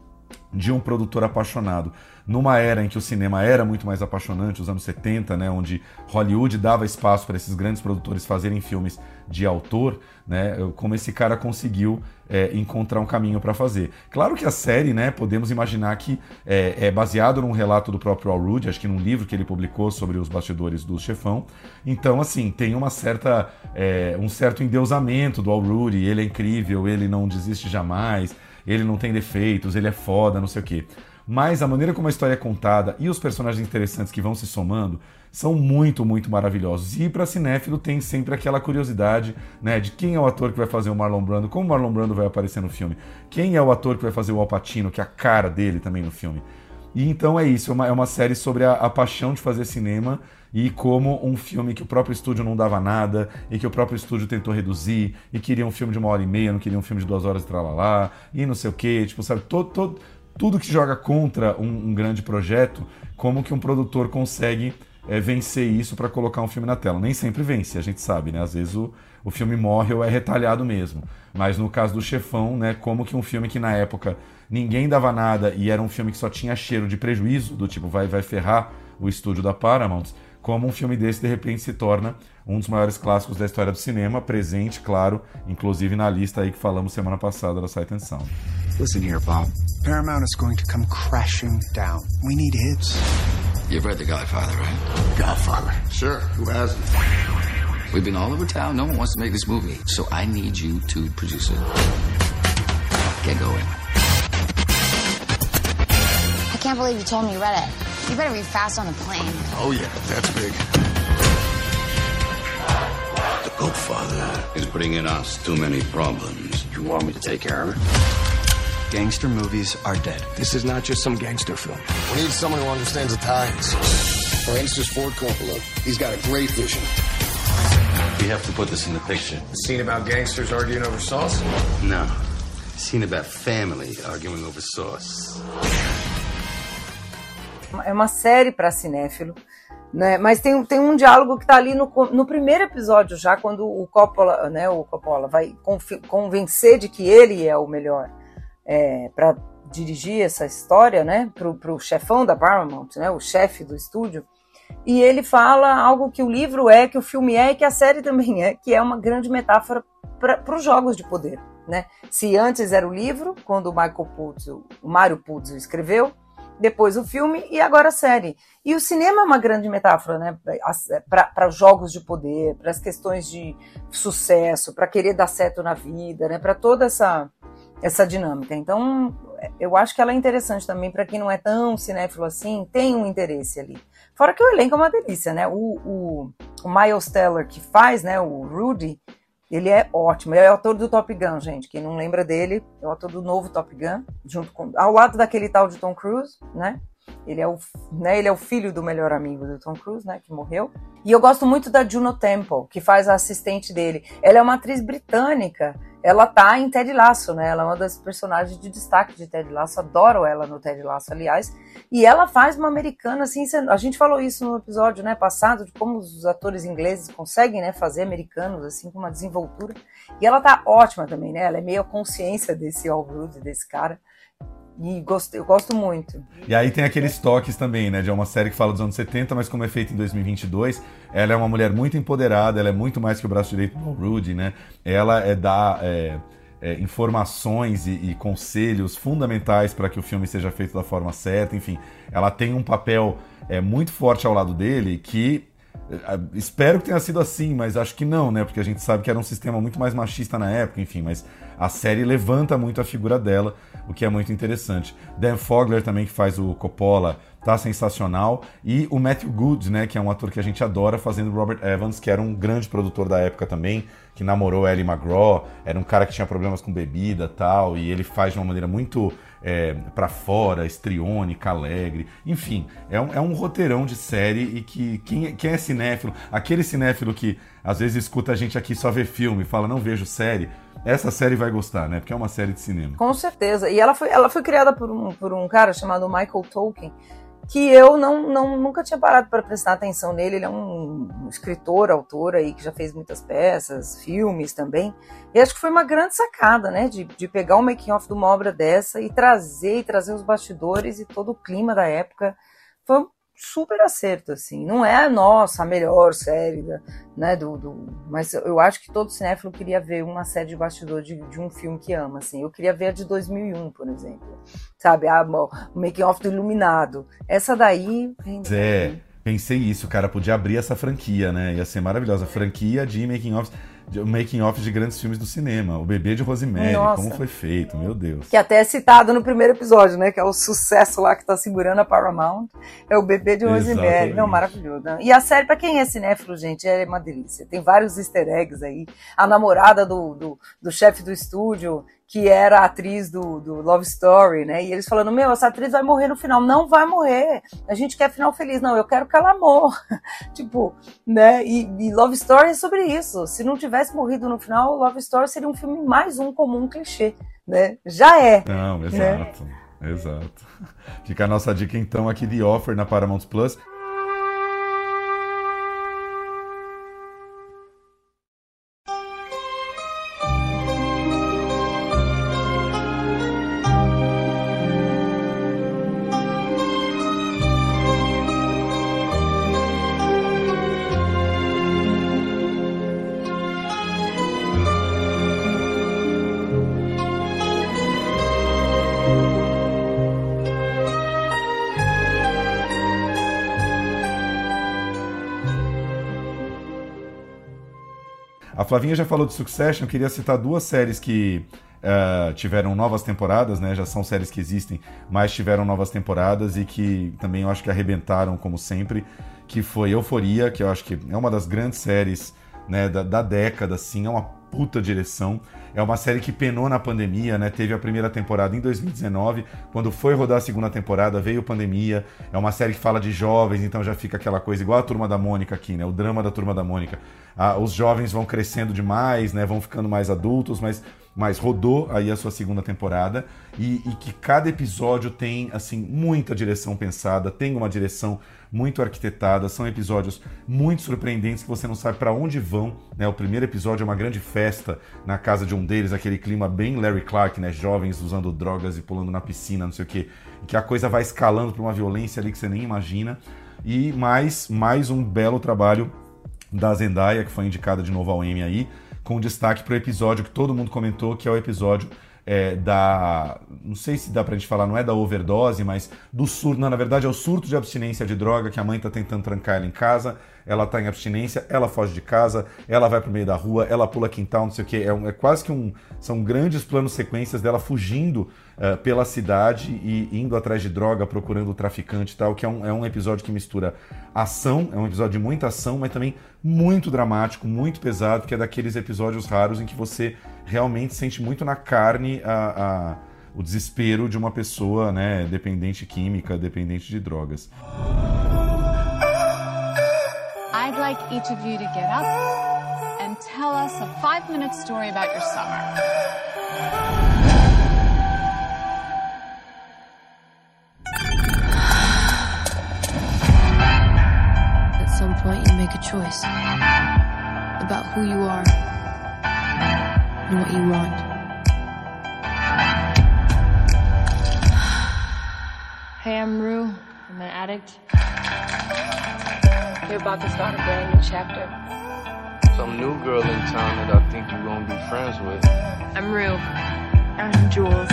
de um produtor apaixonado numa era em que o cinema era muito mais apaixonante, os anos 70, né, onde Hollywood dava espaço para esses grandes produtores fazerem filmes de autor, né, como esse cara conseguiu é, encontrar um caminho para fazer. Claro que a série, né, podemos imaginar que é, é baseado num relato do próprio Al Rudd, acho que num livro que ele publicou sobre os bastidores do Chefão. Então, assim, tem uma certa, é, um certo endeusamento do Al Rudd, ele é incrível, ele não desiste jamais, ele não tem defeitos, ele é foda, não sei o quê mas a maneira como a história é contada e os personagens interessantes que vão se somando são muito, muito maravilhosos. E para cinéfilo tem sempre aquela curiosidade, né, de quem é o ator que vai fazer o Marlon Brando, como o Marlon Brando vai aparecer no filme, quem é o ator que vai fazer o Al Pacino, que é a cara dele também no filme. E então é isso, é uma, é uma série sobre a, a paixão de fazer cinema e como um filme que o próprio estúdio não dava nada e que o próprio estúdio tentou reduzir e queria um filme de uma hora e meia, não queria um filme de duas horas e tralalá e não sei o que, tipo, sabe, todo, todo, tudo que joga contra um, um grande projeto, como que um produtor consegue é, vencer isso para colocar um filme na tela. Nem sempre vence, a gente sabe, né? Às vezes o, o filme morre ou é retalhado mesmo. Mas no caso do Chefão, né, como que um filme que na época ninguém dava nada e era um filme que só tinha cheiro de prejuízo, do tipo vai, vai ferrar o estúdio da Paramount, como um filme desse de repente se torna um dos maiores clássicos da história do cinema, presente, claro, inclusive na lista aí que falamos semana passada da Sight and Sound. Listen here, Bob. Paramount is going to come crashing down. We need hits. You've read The Godfather, right? Godfather. Sure. Who hasn't? We've been all over town. No one wants to make this movie. So I need you to produce it. Get going. I can't believe you told me you read it. You better read fast on the plane. Oh, yeah. That's big. The Godfather is bringing us too many problems. You want me to take care of it? Gangster movies are dead. This is not just some gangster film. We need someone who understands the times. For instance, Ford Coppola. He's got a great vision. We have to put this in the picture. A scene about gangsters arguing over sauce? No. A scene about family arguing over sauce. É uma série para cinéfilo, né? Mas tem, tem um diálogo que tá ali no, no primeiro episódio já, quando o Coppola, né, o Coppola vai convencer de que ele é o melhor é, para dirigir essa história, né, pro, pro chefão da Paramount, né, o chefe do estúdio. E ele fala algo que o livro é, que o filme é e que a série também é, que é uma grande metáfora para os jogos de poder. Né? Se antes era o livro, quando o Michael Puzo, o Mário Puzo escreveu, depois o filme e agora a série. E o cinema é uma grande metáfora né? para os jogos de poder, para as questões de sucesso, para querer dar certo na vida, né? para toda essa, essa dinâmica. Então, eu acho que ela é interessante também para quem não é tão cinéfilo assim, tem um interesse ali. Fora que o elenco é uma delícia, né? O, o, o Miles Teller que faz, né, o Rudy, ele é ótimo. Ele é o autor do Top Gun, gente. Quem não lembra dele, é o autor do novo Top Gun, junto com ao lado daquele tal de Tom Cruise, né? Ele é o, né, ele é o filho do melhor amigo do Tom Cruise, né, que morreu. E eu gosto muito da Juno Temple, que faz a assistente dele. Ela é uma atriz britânica ela tá em Ted Lasso, né? Ela é uma das personagens de destaque de Ted Lasso, adoro ela no Ted Lasso, aliás. E ela faz uma americana, assim, a gente falou isso no episódio, né, passado, de como os atores ingleses conseguem, né, fazer americanos, assim, com uma desenvoltura. E ela tá ótima também, né? Ela é meio a consciência desse All desse cara. E gosto, eu gosto muito. E aí tem aqueles toques também, né? De uma série que fala dos anos 70, mas como é feita em 2022, ela é uma mulher muito empoderada, ela é muito mais que o braço direito do Rudy, né? Ela é da. É, é, informações e, e, conselhos fundamentais para que o filme seja feito da forma certa, enfim, ela tem um papel é, muito forte ao lado dele que é, espero que tenha sido assim, mas acho que não, né? Porque a gente sabe que era um sistema muito mais machista na época, enfim, mas a série levanta muito a figura dela, o que é muito interessante. Dan Fogler também, que faz o Coppola, tá sensacional. E o Matthew Good, né, que é um ator que a gente adora, fazendo Robert Evans, que era um grande produtor da época também, que namorou Ellie McGraw, era um cara que tinha problemas com bebida tal, e ele faz de uma maneira muito é, para fora, estriônica, alegre. Enfim, é um, é um roteirão de série e que quem, quem é cinéfilo, aquele cinéfilo que às vezes escuta a gente aqui só ver filme e fala não vejo série, essa série vai gostar, né? Porque é uma série de cinema. Com certeza. E ela foi, ela foi criada por um, por um cara chamado Michael Tolkien, que eu não, não nunca tinha parado para prestar atenção nele. Ele é um escritor, autor aí que já fez muitas peças, filmes também. E acho que foi uma grande sacada, né, de, de pegar o making off de uma obra dessa e trazer e trazer os bastidores e todo o clima da época. Foi super acerto, assim. Não é, nossa, a melhor série, né, do, do, Mas eu acho que todo cinéfilo queria ver uma série de bastidor de, de um filme que ama, assim. Eu queria ver a de 2001, por exemplo. Sabe, a, o making off do Iluminado. Essa daí... É, pensei isso, cara. Podia abrir essa franquia, né? Ia ser maravilhosa. Franquia de making o making off de grandes filmes do cinema. O Bebê de Rosemary, Nossa. como foi feito, meu Deus. Que até é citado no primeiro episódio, né? Que é o sucesso lá que tá segurando a Paramount. É o Bebê de Rosemary. Exatamente. Não, maravilhoso. E a série, pra quem é cinéfilo, gente, é uma delícia. Tem vários easter eggs aí. A namorada do, do, do chefe do estúdio que era a atriz do, do Love Story, né? E eles falando, meu, essa atriz vai morrer no final. Não vai morrer. A gente quer final feliz. Não, eu quero que ela morra. [LAUGHS] tipo, né? E, e, Love Story é sobre isso. Se não tivesse morrido no final, Love Story seria um filme mais um comum clichê, né? Já é. Não, né? exato. Né? Exato. Fica a nossa dica então aqui de Offer na Paramount Plus. Flavinha já falou de Succession, queria citar duas séries que uh, tiveram novas temporadas, né? Já são séries que existem, mas tiveram novas temporadas e que também eu acho que arrebentaram, como sempre, que foi Euforia, que eu acho que é uma das grandes séries né, da, da década, assim, é uma puta direção. É uma série que penou na pandemia, né? Teve a primeira temporada em 2019, quando foi rodar a segunda temporada, veio pandemia. É uma série que fala de jovens, então já fica aquela coisa igual a Turma da Mônica aqui, né? O drama da Turma da Mônica. Ah, os jovens vão crescendo demais, né? Vão ficando mais adultos, mas mas rodou aí a sua segunda temporada e, e, que cada episódio tem assim muita direção pensada, tem uma direção muito arquitetada, são episódios muito surpreendentes que você não sabe para onde vão. Né? O primeiro episódio é uma grande festa na casa de um deles, aquele clima bem Larry Clark, né? Jovens usando drogas e pulando na piscina, não sei o quê, que a coisa vai escalando para uma violência ali que você nem imagina. E mais mais um belo trabalho da Zendaya que foi indicada de novo ao Emmy aí com destaque para o episódio que todo mundo comentou, que é o episódio é, da. Não sei se dá pra gente falar, não é da overdose, mas do surto. Não, na verdade é o surto de abstinência de droga que a mãe tá tentando trancar ela em casa. Ela tá em abstinência, ela foge de casa, ela vai pro meio da rua, ela pula quintal, não sei o que. É, é quase que um. São grandes planos sequências dela fugindo uh, pela cidade e indo atrás de droga, procurando o traficante e tal, que é um, é um episódio que mistura ação, é um episódio de muita ação, mas também muito dramático, muito pesado, que é daqueles episódios raros em que você realmente sente muito na carne a, a, o desespero de uma pessoa né, dependente química, dependente de drogas. I'd like each of you to get up and tell us a five-minute story about your summer. Point you make a choice about who you are and what you want. Hey, I'm Rue. I'm an addict. You're about to start a brand new chapter. Some new girl in town that I think you're gonna be friends with. I'm Rue. I'm Jules.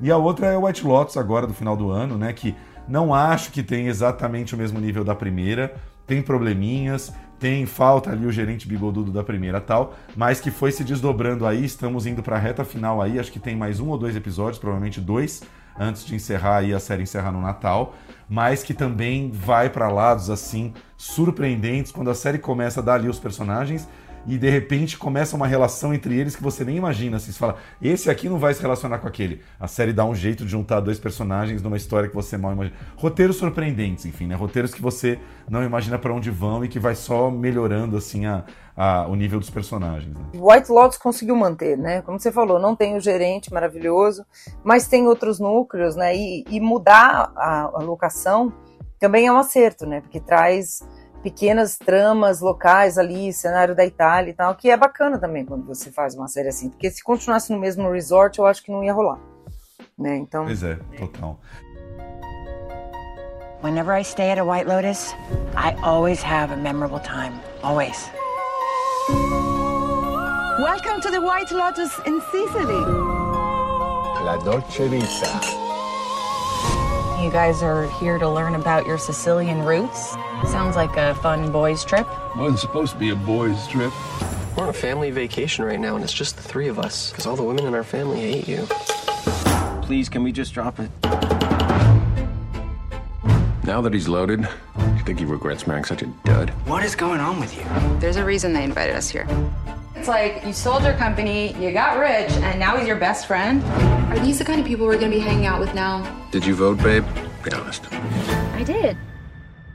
E a outra é o White Lotus agora do final do ano, né? Que Não acho que tem exatamente o mesmo nível da primeira, tem probleminhas, tem falta ali o gerente bigodudo da primeira tal, mas que foi se desdobrando aí, estamos indo para a reta final aí, acho que tem mais um ou dois episódios, provavelmente dois, antes de encerrar aí a série encerrar no Natal, mas que também vai para lados assim surpreendentes. Quando a série começa a dar ali os personagens e de repente começa uma relação entre eles que você nem imagina. Assim, você fala, esse aqui não vai se relacionar com aquele. A série dá um jeito de juntar dois personagens numa história que você mal imagina. Roteiros surpreendentes, enfim, né? Roteiros que você não imagina para onde vão e que vai só melhorando assim a, a, o nível dos personagens. Né? White Lotus conseguiu manter, né? Como você falou, não tem o gerente maravilhoso, mas tem outros núcleos, né? E, e mudar a, a locação também é um acerto, né? Porque traz pequenas tramas locais ali, cenário da Itália e tal, que é bacana também quando você faz uma série assim, porque se continuasse no mesmo resort, eu acho que não ia rolar. Né? Então. Pois é, total. Whenever I stay at a White Lotus, I always have a memorable time. Always. Welcome to the White Lotus in Sicily. La Dolce Vita. You guys are here to learn about your Sicilian roots? Sounds like a fun boys' trip. Wasn't supposed to be a boys' trip. We're on a family vacation right now, and it's just the three of us, because all the women in our family hate you. Please, can we just drop it? Now that he's loaded, you think he regrets marrying such a dud? What is going on with you? There's a reason they invited us here. It's like you sold your company, you got rich, and now he's your best friend. Are these the kind of people we're gonna be hanging out with now? Did you vote, babe? Be honest. I did.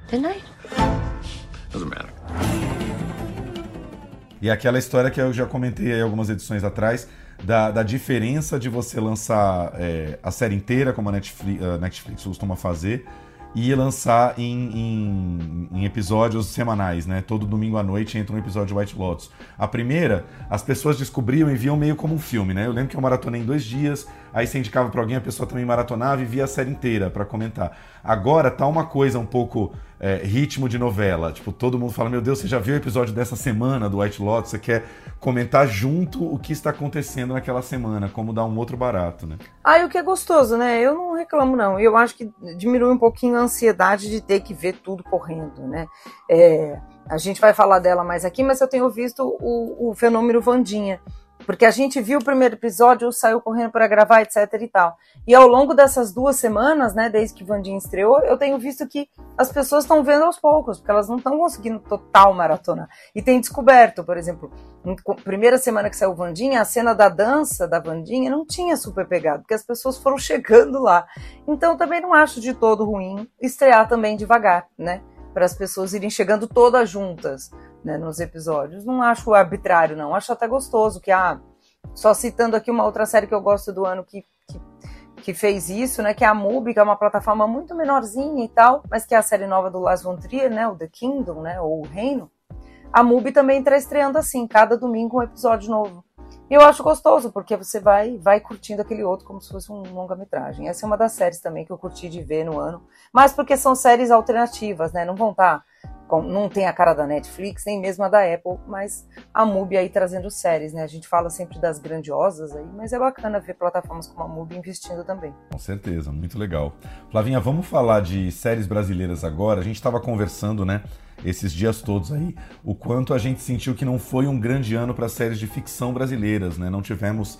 Didn't I? E aquela história que eu já comentei aí algumas edições atrás, da, da diferença de você lançar é, a série inteira, como a Netflix, a Netflix costuma fazer, e lançar em, em, em, episódios semanais, né? Todo domingo à noite entra um episódio de White Lotus. A primeira, as pessoas descobriam e viam meio como um filme, né? Eu lembro que eu maratonei em dois dias, aí você indicava para alguém, a pessoa também maratonava e via a série inteira para comentar. Agora tá uma coisa um pouco é, ritmo de novela. Tipo, todo mundo fala: Meu Deus, você já viu o episódio dessa semana do White Lotus? Você quer comentar junto o que está acontecendo naquela semana, como dar um outro barato, né? Ah, e o que é gostoso, né? Eu não reclamo, não. Eu acho que diminui um pouquinho a ansiedade de ter que ver tudo correndo, né? É, a gente vai falar dela mais aqui, mas eu tenho visto o, o fenômeno Vandinha. Porque a gente viu o primeiro episódio, saiu correndo para gravar, etc e tal. E ao longo dessas duas semanas, né, desde que Vandinha estreou, eu tenho visto que as pessoas estão vendo aos poucos, porque elas não estão conseguindo total maratona. E tem descoberto, por exemplo, na primeira semana que saiu Vandinha, a cena da dança da Vandinha não tinha super pegado, porque as pessoas foram [LAUGHS] chegando lá. Então também não acho de todo ruim estrear também devagar, né? Para as pessoas irem chegando todas juntas né, nos episódios. Não acho arbitrário, não. Acho até gostoso que, ah, só citando aqui uma outra série que eu gosto do ano que, que, que fez isso, né, que é a MUBI, que é uma plataforma muito menorzinha e tal, mas que é a série nova do Lars von Trier, né, o The Kingdom, né, ou o Reino. A MUBI também está estreando assim, cada domingo um episódio novo. E eu acho gostoso, porque você vai vai curtindo aquele outro como se fosse um longa-metragem. Essa é uma das séries também que eu curti de ver no ano. Mas porque são séries alternativas, né? Não vão estar tá não tem a cara da Netflix, nem mesmo a da Apple, mas a MUBI aí trazendo séries, né? A gente fala sempre das grandiosas aí, mas é bacana ver plataformas como a MUBI investindo também. Com certeza, muito legal. Flavinha, vamos falar de séries brasileiras agora. A gente estava conversando, né, esses dias todos aí, o quanto a gente sentiu que não foi um grande ano para séries de ficção brasileiras, né? Não tivemos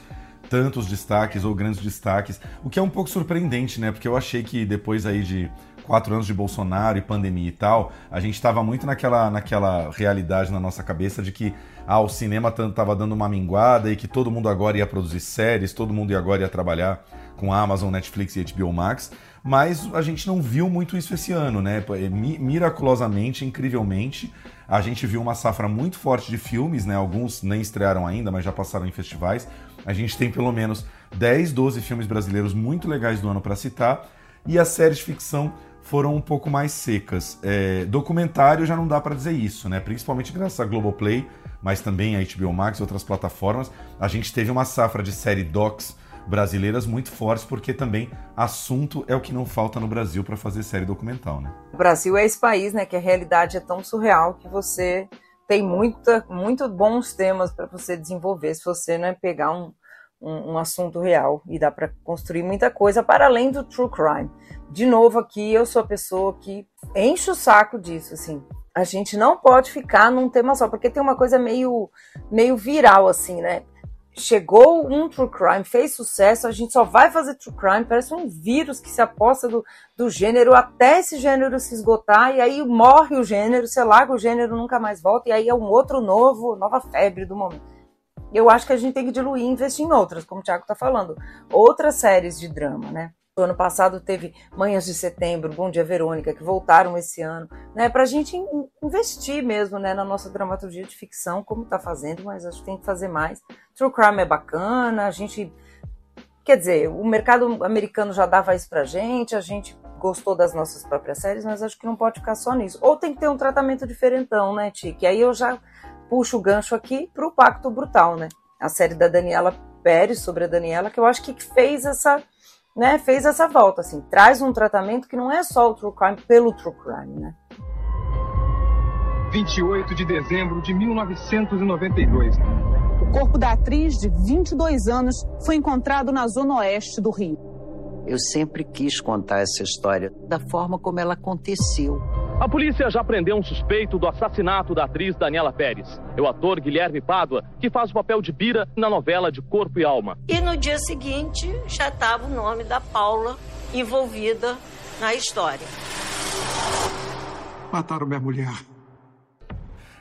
tantos destaques ou grandes destaques, o que é um pouco surpreendente, né? Porque eu achei que depois aí de quatro anos de Bolsonaro e pandemia e tal, a gente estava muito naquela, naquela realidade na nossa cabeça de que ah, o cinema estava dando uma minguada e que todo mundo agora ia produzir séries, todo mundo agora ia trabalhar com Amazon, Netflix e HBO Max, mas a gente não viu muito isso esse ano, né? É, miraculosamente, incrivelmente, a gente viu uma safra muito forte de filmes, né? Alguns nem estrearam ainda, mas já passaram em festivais. A gente tem pelo menos 10, 12 filmes brasileiros muito legais do ano para citar, e as séries de ficção foram um pouco mais secas. É, documentário já não dá para dizer isso, né? Principalmente graças a Globoplay, mas também a HBO Max e outras plataformas. A gente teve uma safra de série docs brasileiras muito fortes, porque também assunto é o que não falta no Brasil para fazer série documental, né? O Brasil é esse país, né, que a realidade é tão surreal que você tem muita, muito bons temas para você desenvolver se você não é pegar um, um, um assunto real e dá para construir muita coisa para além do true crime. De novo aqui, eu sou a pessoa que enche o saco disso, assim. A gente não pode ficar num tema só, porque tem uma coisa meio, meio viral, assim, né? Chegou um true crime, fez sucesso, a gente só vai fazer true crime, parece um vírus que se aposta do, do gênero até esse gênero se esgotar, e aí morre o gênero, sei lá, o gênero nunca mais volta, e aí é um outro novo, nova febre do momento eu acho que a gente tem que diluir e investir em outras, como o Thiago está falando. Outras séries de drama, né? O ano passado teve Manhãs de Setembro, Bom Dia Verônica, que voltaram esse ano, né? Para a gente investir mesmo né, na nossa dramaturgia de ficção, como está fazendo, mas acho que tem que fazer mais. True Crime é bacana, a gente. Quer dizer, o mercado americano já dava isso pra gente, a gente gostou das nossas próprias séries, mas acho que não pode ficar só nisso. Ou tem que ter um tratamento diferentão, né, Tique? Aí eu já puxo o gancho aqui para o Pacto Brutal, né? A série da Daniela Pérez sobre a Daniela, que eu acho que fez essa, né, fez essa volta, assim, traz um tratamento que não é só o true crime pelo true crime, né? 28 de dezembro de 1992. O corpo da atriz de 22 anos foi encontrado na zona oeste do Rio. Eu sempre quis contar essa história da forma como ela aconteceu. A polícia já prendeu um suspeito do assassinato da atriz Daniela Pérez. É o ator Guilherme Pádua, que faz o papel de Bira na novela de Corpo e Alma. E no dia seguinte já estava o nome da Paula envolvida na história. Mataram minha mulher.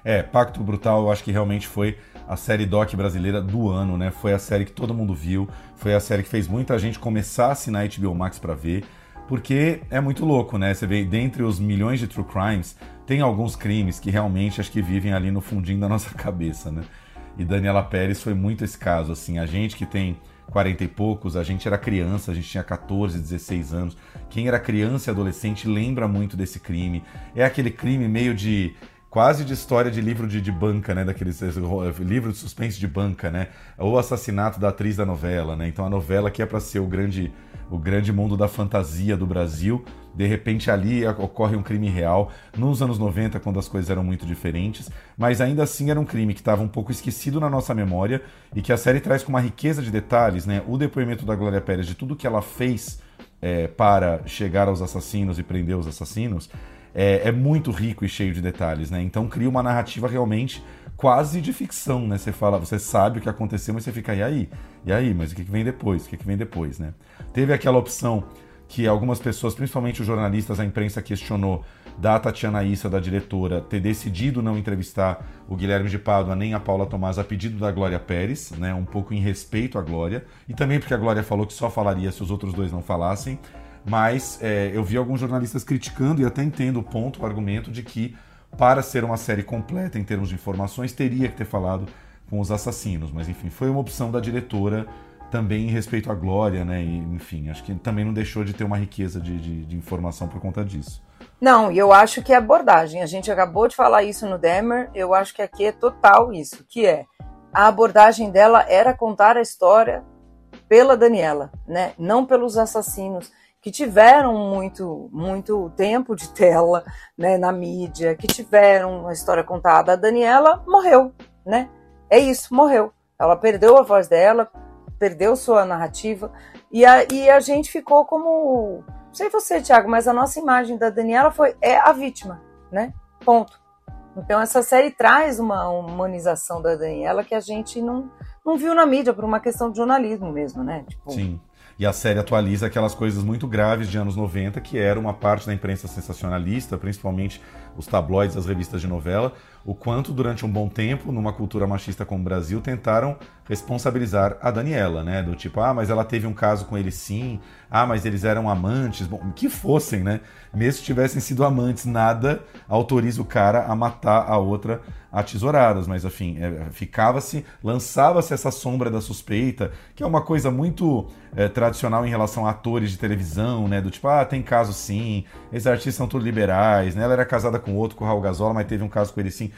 É, Pacto Brutal eu acho que realmente foi a série doc brasileira do ano, né? Foi a série que todo mundo viu, foi a série que fez muita gente começar a assinar HBO Max para ver, porque é muito louco, né? Você vê, dentre os milhões de true crimes, tem alguns crimes que realmente acho que vivem ali no fundinho da [LAUGHS] nossa cabeça, né? E Daniela Pérez foi muito esse caso, assim, a gente que tem 40 e poucos, a gente era criança, a gente tinha 14, 16 anos. Quem era criança e adolescente lembra muito desse crime. É aquele crime meio de quase de história de livro de, de banca, né? Daqueles livro de suspense de banca, né? Ou assassinato da atriz da novela, né? Então a novela que é para ser o grande, o grande mundo da fantasia do Brasil, de repente ali ocorre um crime real. Nos anos 90, quando as coisas eram muito diferentes, mas ainda assim era um crime que estava um pouco esquecido na nossa memória e que a série traz com uma riqueza de detalhes, né? O depoimento da Glória Pérez de tudo que ela fez é, para chegar aos assassinos e prender os assassinos é, é, muito rico e cheio de detalhes, né? Então cria uma narrativa realmente quase de ficção, né? Você fala, você sabe o que aconteceu, mas você fica, e aí? E aí? Mas o que vem depois? O que vem depois, né? Teve aquela opção que algumas pessoas, principalmente os jornalistas, a imprensa questionou da Tatiana Issa, da diretora, ter decidido não entrevistar o Guilherme de Pádua nem a Paula Tomás a pedido da Glória Pérez, né, um pouco em respeito à Glória, e também porque a Glória falou que só falaria se os outros dois não falassem mas é, eu vi alguns jornalistas criticando e até entendo o ponto, o argumento de que para ser uma série completa em termos de informações teria que ter falado com os assassinos, mas enfim, foi uma opção da diretora também em respeito à Glória, né? E, enfim, acho que também não deixou de ter uma riqueza de, de, de informação por conta disso. Não, e eu acho que é abordagem. A gente acabou de falar isso no Demer, eu acho que aqui é total isso, que é a abordagem dela era contar a história pela Daniela, né? Não pelos assassinos que tiveram muito, muito tempo de tela né, na mídia, que tiveram uma história contada. A Daniela morreu, né? É isso, morreu. Ela perdeu a voz dela, perdeu sua narrativa, e a, e a gente ficou como. Não sei você, Thiago, mas a nossa imagem da Daniela foi é a vítima, né? Ponto. Então essa série traz uma humanização da Daniela que a gente não, não viu na mídia por uma questão de jornalismo mesmo, né? Tipo, Sim. E a série atualiza aquelas coisas muito graves de anos 90, que era uma parte da imprensa sensacionalista, principalmente os tabloides, as revistas de novela, o quanto durante um bom tempo, numa cultura machista como o Brasil, tentaram responsabilizar a Daniela, né? Do tipo, ah, mas ela teve um caso com ele sim, ah, mas eles eram amantes, bom, que fossem, né? Mesmo se tivessem sido amantes, nada autoriza o cara a matar a outra a tesouradas, mas enfim, é, ficava-se, lançava-se essa sombra da suspeita, que é uma coisa muito é, tradicional em relação a atores de televisão, né? Do tipo, ah, tem caso sim, esses artistas são tudo liberais, né? Ela era casada com outro, com o Raul Gazola, mas teve um caso com ele sim.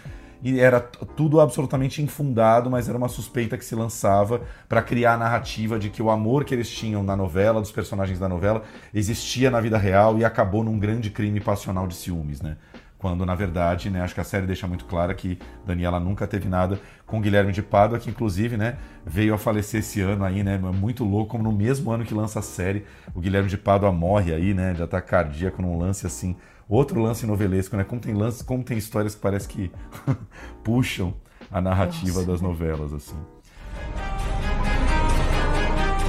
E era tudo absolutamente infundado, mas era uma suspeita que se lançava para criar a narrativa de que o amor que eles tinham na novela, dos personagens da novela, existia na vida real e acabou num grande crime passional de ciúmes, né? Quando, na verdade, né, acho que a série deixa muito clara que Daniela nunca teve nada com Guilherme de Pádua, que inclusive né, veio a falecer esse ano aí, né? Muito louco, como no mesmo ano que lança a série, o Guilherme de Pádua morre aí, né? De ataque cardíaco num lance assim. Outro lance novelesco, né? Como tem lances, como tem histórias que parece que [LAUGHS] puxam a narrativa Nossa. das novelas, assim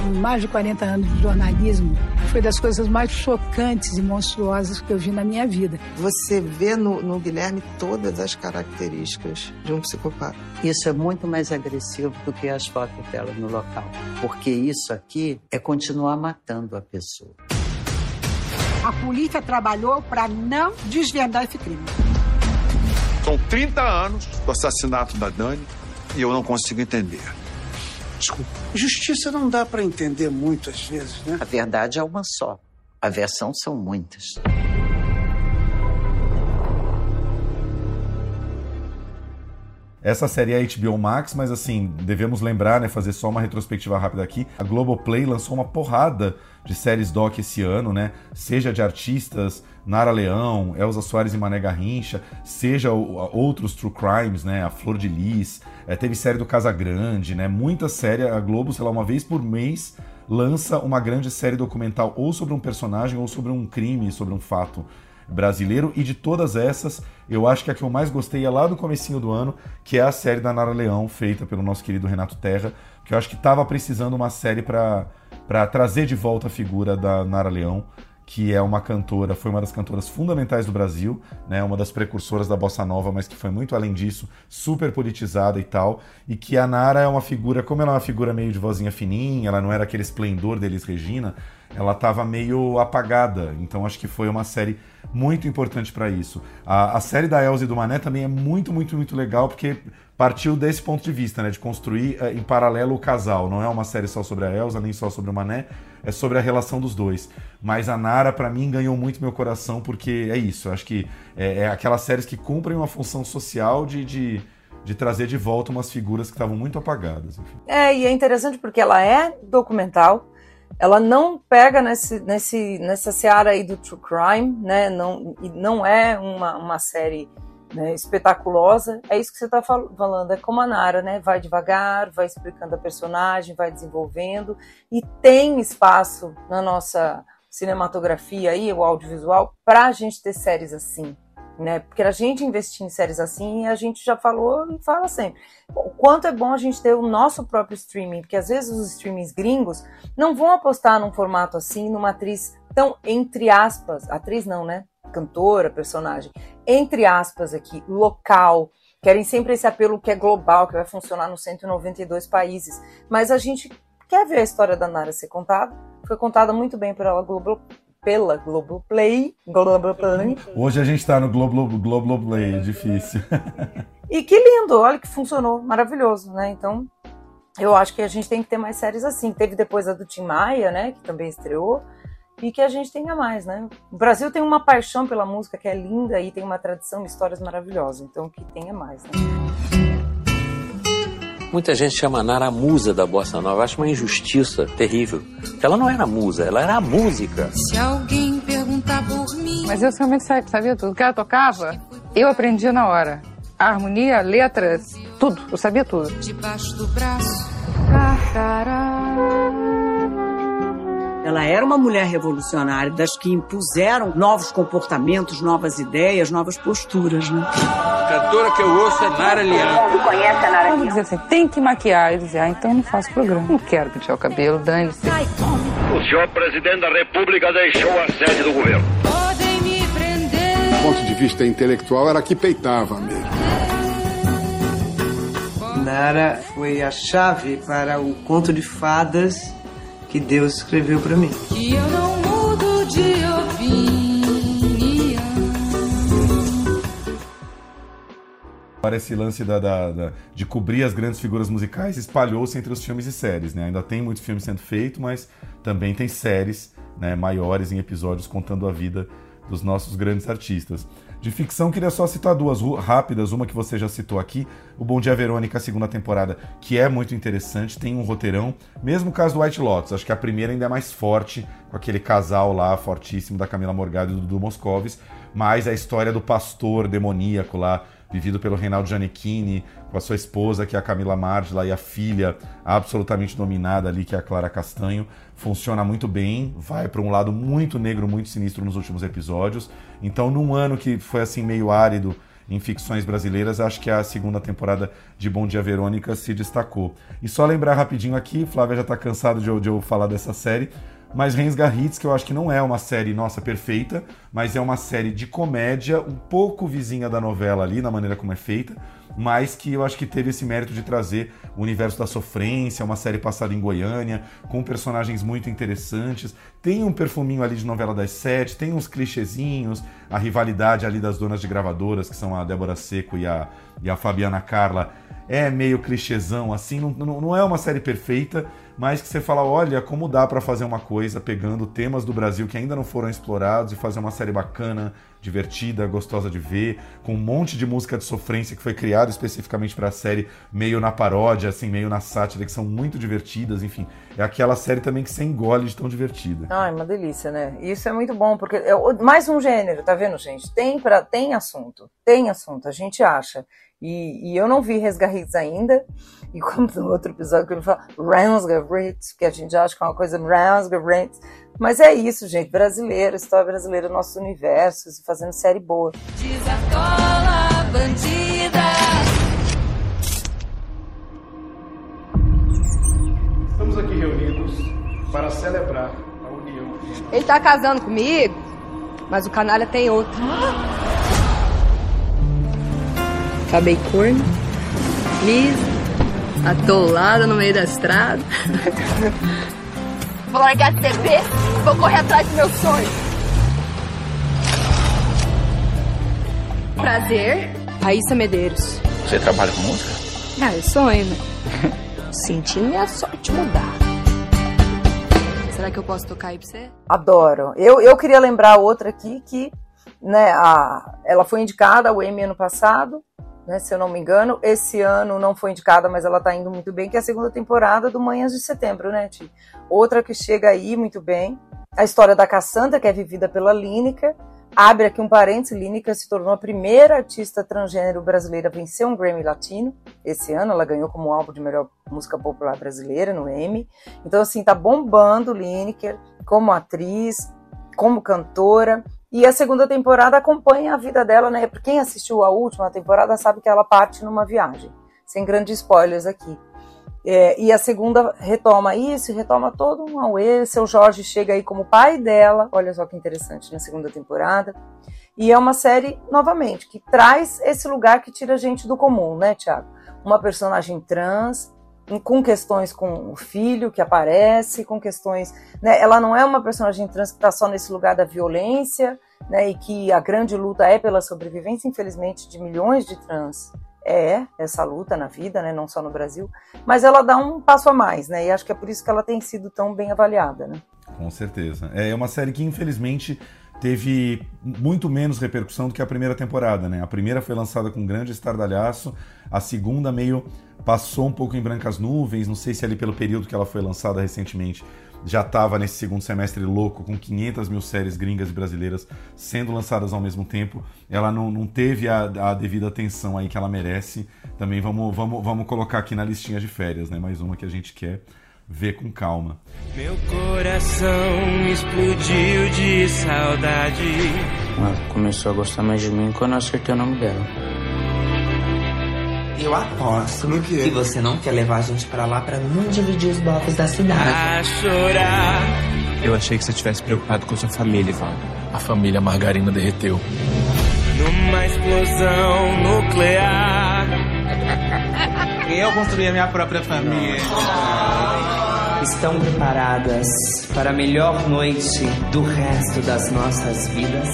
mais de 40 anos de jornalismo, foi das coisas mais chocantes e monstruosas que eu vi na minha vida. Você vê no, no Guilherme todas as características de um psicopata. Isso é muito mais agressivo do que as fotos dela no local, porque isso aqui é continuar matando a pessoa. A polícia trabalhou para não desvendar esse crime. São 30 anos do assassinato da Dani e eu não consigo entender. Desculpa. Justiça não dá para entender muito às vezes, né? A verdade é uma só. A versão são muitas. Essa série é HBO Max, mas assim, devemos lembrar, né, fazer só uma retrospectiva rápida aqui. A Globoplay lançou uma porrada de séries doc esse ano, né? Seja de artistas, Nara Leão, Elza Soares e Mané Garrincha, seja outros true crimes, né? A Flor de Lis, é, teve série do Casa Grande, né? Muita série, a Globo, sei lá, uma vez por mês lança uma grande série documental ou sobre um personagem ou sobre um crime, sobre um fato brasileiro. E de todas essas, eu acho que a que eu mais gostei é lá do comecinho do ano, que é a série da Nara Leão, feita pelo nosso querido Renato Terra, que eu acho que estava precisando uma série para trazer de volta a figura da Nara Leão, que é uma cantora, foi uma das cantoras fundamentais do Brasil, né, uma das precursoras da bossa nova, mas que foi muito além disso, super politizada e tal, e que a Nara é uma figura, como ela é uma figura meio de vozinha fininha, ela não era aquele esplendor deles Regina, ela estava meio apagada, então acho que foi uma série muito importante para isso. A, a, série da Elsa e do Mané também é muito, muito, muito legal, porque partiu desse ponto de vista, né, de construir uh, em paralelo o casal. Não é uma série só sobre a Elsa, nem só sobre o Mané, é sobre a relação dos dois. Mas a Nara, para mim, ganhou muito meu coração, porque é isso. Acho que é, é aquelas séries que cumprem uma função social de, de, de trazer de volta umas figuras que estavam muito apagadas. Enfim. É, e é interessante porque ela é documental, ela não pega nesse, nesse, nessa seara aí do true crime, né? Não, não é uma, uma série né, espetaculosa. É isso que você está falando, é como a Nara, né? Vai devagar, vai explicando a personagem, vai desenvolvendo e tem espaço na nossa cinematografia aí, o audiovisual, para a gente ter séries assim. Né? Porque a gente investir em séries assim, a gente já falou e fala sempre. O quanto é bom a gente ter o nosso próprio streaming, porque às vezes os streamings gringos não vão apostar num formato assim, numa atriz tão, entre aspas, atriz não, né? cantora, personagem, entre aspas aqui, local. Querem sempre esse apelo que é global, que vai funcionar nos 192 países. Mas a gente quer ver a história da Nara ser contada. Foi contada muito bem pela Globo, pela Globoplay. Globoplay. Hoje a gente está no Globo, Globoplay, é difícil. [LAUGHS] e que lindo, olha que funcionou, maravilhoso, né? Então, eu acho que a gente tem que ter mais séries assim. Teve depois a do Tim Maia, né, que também estreou e que a gente tenha mais, né? O Brasil tem uma paixão pela música que é linda e tem uma tradição, histórias maravilhosas, então que tenha mais, né? Muita gente chama a Nara a musa da bossa nova. Eu acho uma injustiça terrível. Porque ela não era a musa, ela era a música. Se alguém perguntar por mim. Mas eu realmente sabia tudo. O que ela tocava, eu aprendia na hora. A harmonia, letras, tudo. Eu sabia tudo. Debaixo do braço. Ela era uma mulher revolucionária, das que impuseram novos comportamentos, novas ideias, novas posturas, né? A cantora que eu ouço é Nara Leão. Você conhece a Nara Leão? dizia assim, tem que maquiar. Eu dizia, ah, então não faço programa. Não quero pentear o cabelo, dane-se. O senhor presidente da república deixou a sede do governo. Podem me prender. Do ponto de vista intelectual, era que peitava mesmo. Nara foi a chave para o conto de fadas que Deus escreveu para mim. Que eu não mudo de opinião. Para esse lance da, da, da, de cobrir as grandes figuras musicais espalhou-se entre os filmes e séries. Né? Ainda tem muito filme sendo feito, mas também tem séries né, maiores em episódios contando a vida dos nossos grandes artistas. De ficção, queria só citar duas rápidas. Uma que você já citou aqui, o Bom Dia Verônica, a segunda temporada, que é muito interessante, tem um roteirão. Mesmo caso do White Lotus, acho que a primeira ainda é mais forte, com aquele casal lá fortíssimo da Camila Morgado e do Dudu Moscovis. Mas a história do pastor demoníaco lá, vivido pelo Reinaldo Giannichini, com a sua esposa, que é a Camila Margila, e a filha absolutamente dominada ali, que é a Clara Castanho. Funciona muito bem, vai para um lado muito negro, muito sinistro nos últimos episódios. Então, num ano que foi assim meio árido em ficções brasileiras, acho que a segunda temporada de Bom Dia Verônica se destacou. E só lembrar rapidinho aqui, Flávia já está cansado de de eu falar dessa série, mas Rensga Hits, que eu acho que não é uma série, nossa, perfeita, mas é uma série de comédia, um pouco vizinha da novela ali, na maneira como é feita, mas que eu acho que teve esse mérito de trazer o universo da sofrência, uma série passada em Goiânia, com personagens muito interessantes. Tem um perfuminho ali de novela das sete, tem uns clichêzinhos, a rivalidade ali das donas de gravadoras, que são a Débora Seco e a, e a Fabiana Carla, é meio clichêzão, assim, não, não é uma série perfeita, mas que você fala, olha, como dá para fazer uma coisa pegando temas do Brasil que ainda não foram explorados e fazer uma série bacana, divertida, gostosa de ver, com um monte de música de sofrência que foi criado especificamente para a série, meio na paródia, assim, meio na sátira, que são muito divertidas, enfim. É aquela série também que você engole de tão divertida. Ai, uma delícia, né? Isso é muito bom, porque é mais um gênero, tá vendo, gente? Tem, pra, tem assunto, tem assunto, a gente acha. E, e eu não vi Resgarritos ainda. E como no outro episódio que ele fala Ransgarritos, que a gente acha que é uma coisa Ransgarritos. Mas é isso, gente. Brasileiro, história brasileira, nossos universos, fazendo série boa. Desatola, bandida. Estamos aqui reunidos para celebrar a união Ele tá casando comigo, mas o canalha tem outro. Acabei corno, lisa, atolada no meio da estrada. Vou largar de besta, vou correr atrás do meu sonho. Prazer, Raíssa Medeiros. Você trabalha com música? Ah, eu sonho, né? [LAUGHS] Sentindo minha sorte mudar. Será que eu posso tocar aí pra você? Adoro. Eu, eu queria lembrar outra aqui que né, a, ela foi indicada ao Emmy ano passado, né, se eu não me engano. Esse ano não foi indicada, mas ela tá indo muito bem, que é a segunda temporada do Manhãs de Setembro, né, Ti? Outra que chega aí muito bem. A história da Cassandra, que é vivida pela Lineker. Abre aqui um parênteses, Lineker se tornou a primeira artista transgênero brasileira a vencer um Grammy Latino. Esse ano ela ganhou como álbum de melhor música popular brasileira no Emmy. Então assim, tá bombando Lineker como atriz, como cantora. E a segunda temporada acompanha a vida dela, né? Quem assistiu a última temporada sabe que ela parte numa viagem. Sem grandes spoilers aqui. É, e a segunda retoma isso, retoma todo um auê. Seu Jorge chega aí como pai dela, olha só que interessante na segunda temporada. E é uma série, novamente, que traz esse lugar que tira a gente do comum, né, Tiago? Uma personagem trans, com questões com o filho que aparece, com questões. Né, ela não é uma personagem trans que está só nesse lugar da violência, né, e que a grande luta é pela sobrevivência, infelizmente, de milhões de trans é essa luta na vida, né, não só no Brasil, mas ela dá um passo a mais, né, e acho que é por isso que ela tem sido tão bem avaliada, né. Com certeza. É uma série que infelizmente teve muito menos repercussão do que a primeira temporada, né? A primeira foi lançada com grande estardalhaço, a segunda meio passou um pouco em brancas nuvens, não sei se ali pelo período que ela foi lançada recentemente já estava nesse segundo semestre louco, com 500 mil séries gringas e brasileiras sendo lançadas ao mesmo tempo. Ela não, não teve a, a, devida atenção aí que ela merece. Também vamos, vamos, vamos colocar aqui na listinha de férias, né? Mais uma que a gente quer ver com calma. Meu coração explodiu de saudade. Ela começou a gostar mais de mim quando eu acertei o nome dela. Eu aposto no que você não quer levar a gente para lá para não dividir os blocos da cidade. A chorar. Eu achei que você estivesse preocupado com sua família, Ivaldo. A família Margarina derreteu. Numa explosão nuclear. Eu construí a minha própria família. Estão preparadas para a melhor noite do resto das nossas vidas?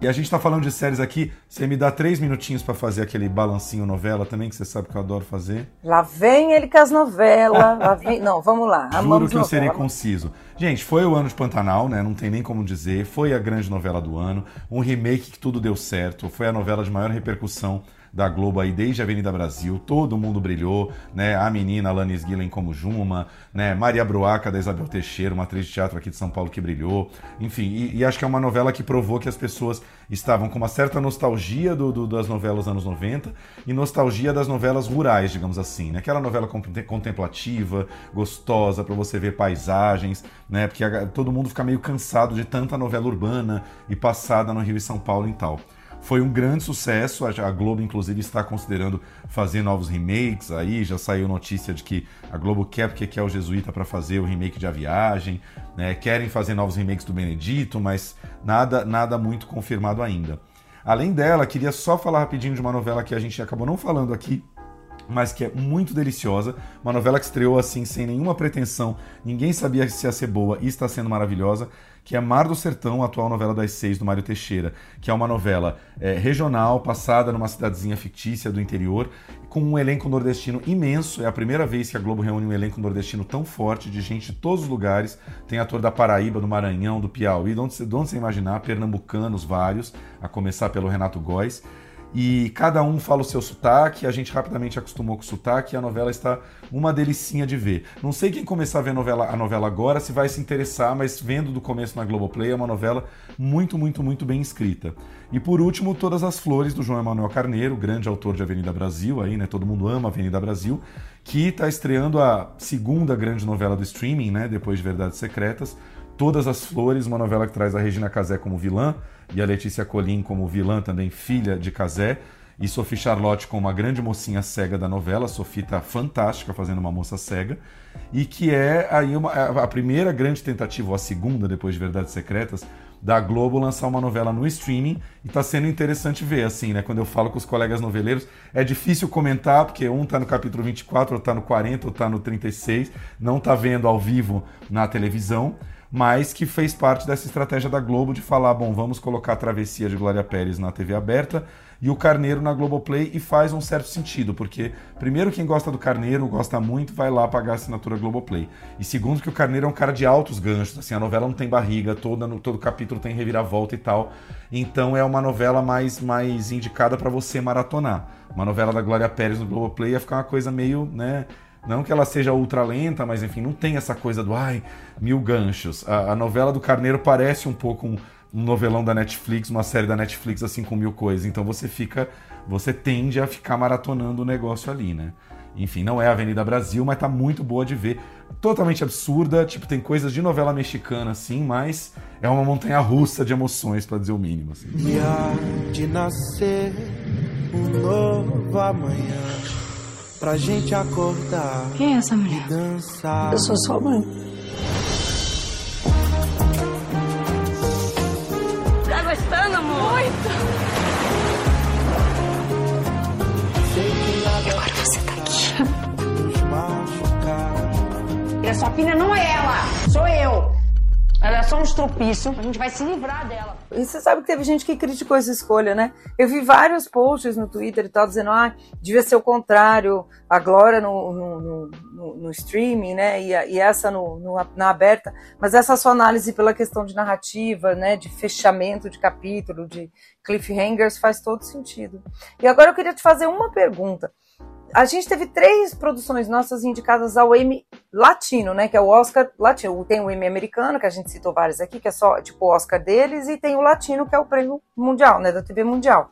E a gente tá falando de séries aqui. Você me dá três minutinhos para fazer aquele balancinho novela também, que você sabe que eu adoro fazer. Lá vem ele com as novelas. lá vem... [LAUGHS] Não, vamos lá. Juro Amamos que eu novela. serei conciso. Gente, foi o ano de Pantanal, né? Não tem nem como dizer. Foi a grande novela do ano. Um remake que tudo deu certo. Foi a novela de maior repercussão da Globo aí desde a Avenida Brasil, todo mundo brilhou, né? A menina Alanis Guilhem como Juma, né? Maria Bruaca da Isabel Teixeira, uma atriz de teatro aqui de São Paulo que brilhou. Enfim, e, e acho que é uma novela que provou que as pessoas estavam com uma certa nostalgia do, do, das novelas anos 90 e nostalgia das novelas rurais, digamos assim, né? Aquela novela contemplativa, gostosa para você ver paisagens, né? Porque a, todo mundo fica meio cansado de tanta novela urbana e passada no Rio e São Paulo e tal. Foi um grande sucesso, a Globo inclusive está considerando fazer novos remakes aí, já saiu notícia de que a Globo quer porque quer o Jesuíta para fazer o remake de A Viagem, né? querem fazer novos remakes do Benedito, mas nada, nada muito confirmado ainda. Além dela, queria só falar rapidinho de uma novela que a gente acabou não falando aqui, mas que é muito deliciosa. Uma novela que estreou assim, sem nenhuma pretensão, ninguém sabia se ia ser boa e está sendo maravilhosa, que é Mar do Sertão, a atual novela das seis do Mário Teixeira, que é uma novela é, regional, passada numa cidadezinha fictícia do interior, com um elenco nordestino imenso. É a primeira vez que a Globo reúne um elenco nordestino tão forte, de gente de todos os lugares. Tem ator da Paraíba, do Maranhão, do Piauí, de onde, de onde você imaginar, pernambucanos vários, a começar pelo Renato Góes e cada um fala o seu sotaque, a gente rapidamente acostumou com o sotaque e a novela está uma delicinha de ver. Não sei quem começar a ver a novela, a novela agora se vai se interessar, mas vendo do começo na Globoplay é uma novela muito, muito, muito bem escrita. E por último, Todas as Flores, do João Emanuel Carneiro, grande autor de Avenida Brasil, aí, né? Todo mundo ama Avenida Brasil, que está estreando a segunda grande novela do streaming, né? Depois de Verdades Secretas. Todas as Flores, uma novela que traz a Regina Casé como vilã, e a Letícia Colim como vilã também, filha de Casé. e Sophie Charlotte com uma grande mocinha cega da novela. Sophie tá fantástica fazendo uma moça cega. E que é aí uma, a primeira grande tentativa, ou a segunda, depois de Verdades Secretas, da Globo lançar uma novela no streaming e tá sendo interessante ver, assim, né? Quando eu falo com os colegas noveleiros, é difícil comentar, porque um tá no capítulo 24, outro tá no 40, outro tá no 36, não tá vendo ao vivo na televisão, mas que fez parte dessa estratégia da Globo de falar, bom, vamos colocar a travessia de Glória Pérez na TV aberta e o Carneiro na Globoplay e faz um certo sentido, porque primeiro quem gosta do Carneiro, gosta muito, vai lá pagar a assinatura Globoplay. E segundo que o Carneiro é um cara de altos ganchos, assim, a novela não tem barriga, toda no todo capítulo tem reviravolta e tal. Então é uma novela mais mais indicada para você maratonar. Uma novela da Glória Pérez no Globoplay ia ficar uma coisa meio, né, não que ela seja ultra lenta, mas enfim, não tem essa coisa do ai, mil ganchos. A, a novela do Carneiro parece um pouco um, um novelão da Netflix, uma série da Netflix assim com mil coisas. Então você fica, você tende a ficar maratonando o negócio ali, né? Enfim, não é Avenida Brasil, mas tá muito boa de ver. Totalmente absurda, tipo, tem coisas de novela mexicana assim, mas é uma montanha russa de emoções, para dizer o mínimo. Assim. E há de nascer um novo amanhã pra gente acordar. Quem é essa mulher? Dançar. Eu sou sua mãe. gostando, amor? Muito! Agora você tá aqui. E a sua filha não é ela, sou eu. Ela é só um estropício, a gente vai se livrar dela. E você sabe que teve gente que criticou essa escolha, né? Eu vi vários posts no Twitter e tal dizendo, ah, devia ser o contrário, a Glória no, no, no, no streaming, né? E, e essa na aberta. Mas essa sua análise pela questão de narrativa, né? De fechamento de capítulo, de cliffhangers, faz todo sentido. E agora eu queria te fazer uma pergunta a gente teve três produções nossas indicadas ao Emmy latino, né? Que é o Oscar latino. Tem o Emmy americano, que a gente citou vários aqui, que é só tipo o Oscar deles, e tem o latino, que é o prêmio mundial, né? Da TV mundial.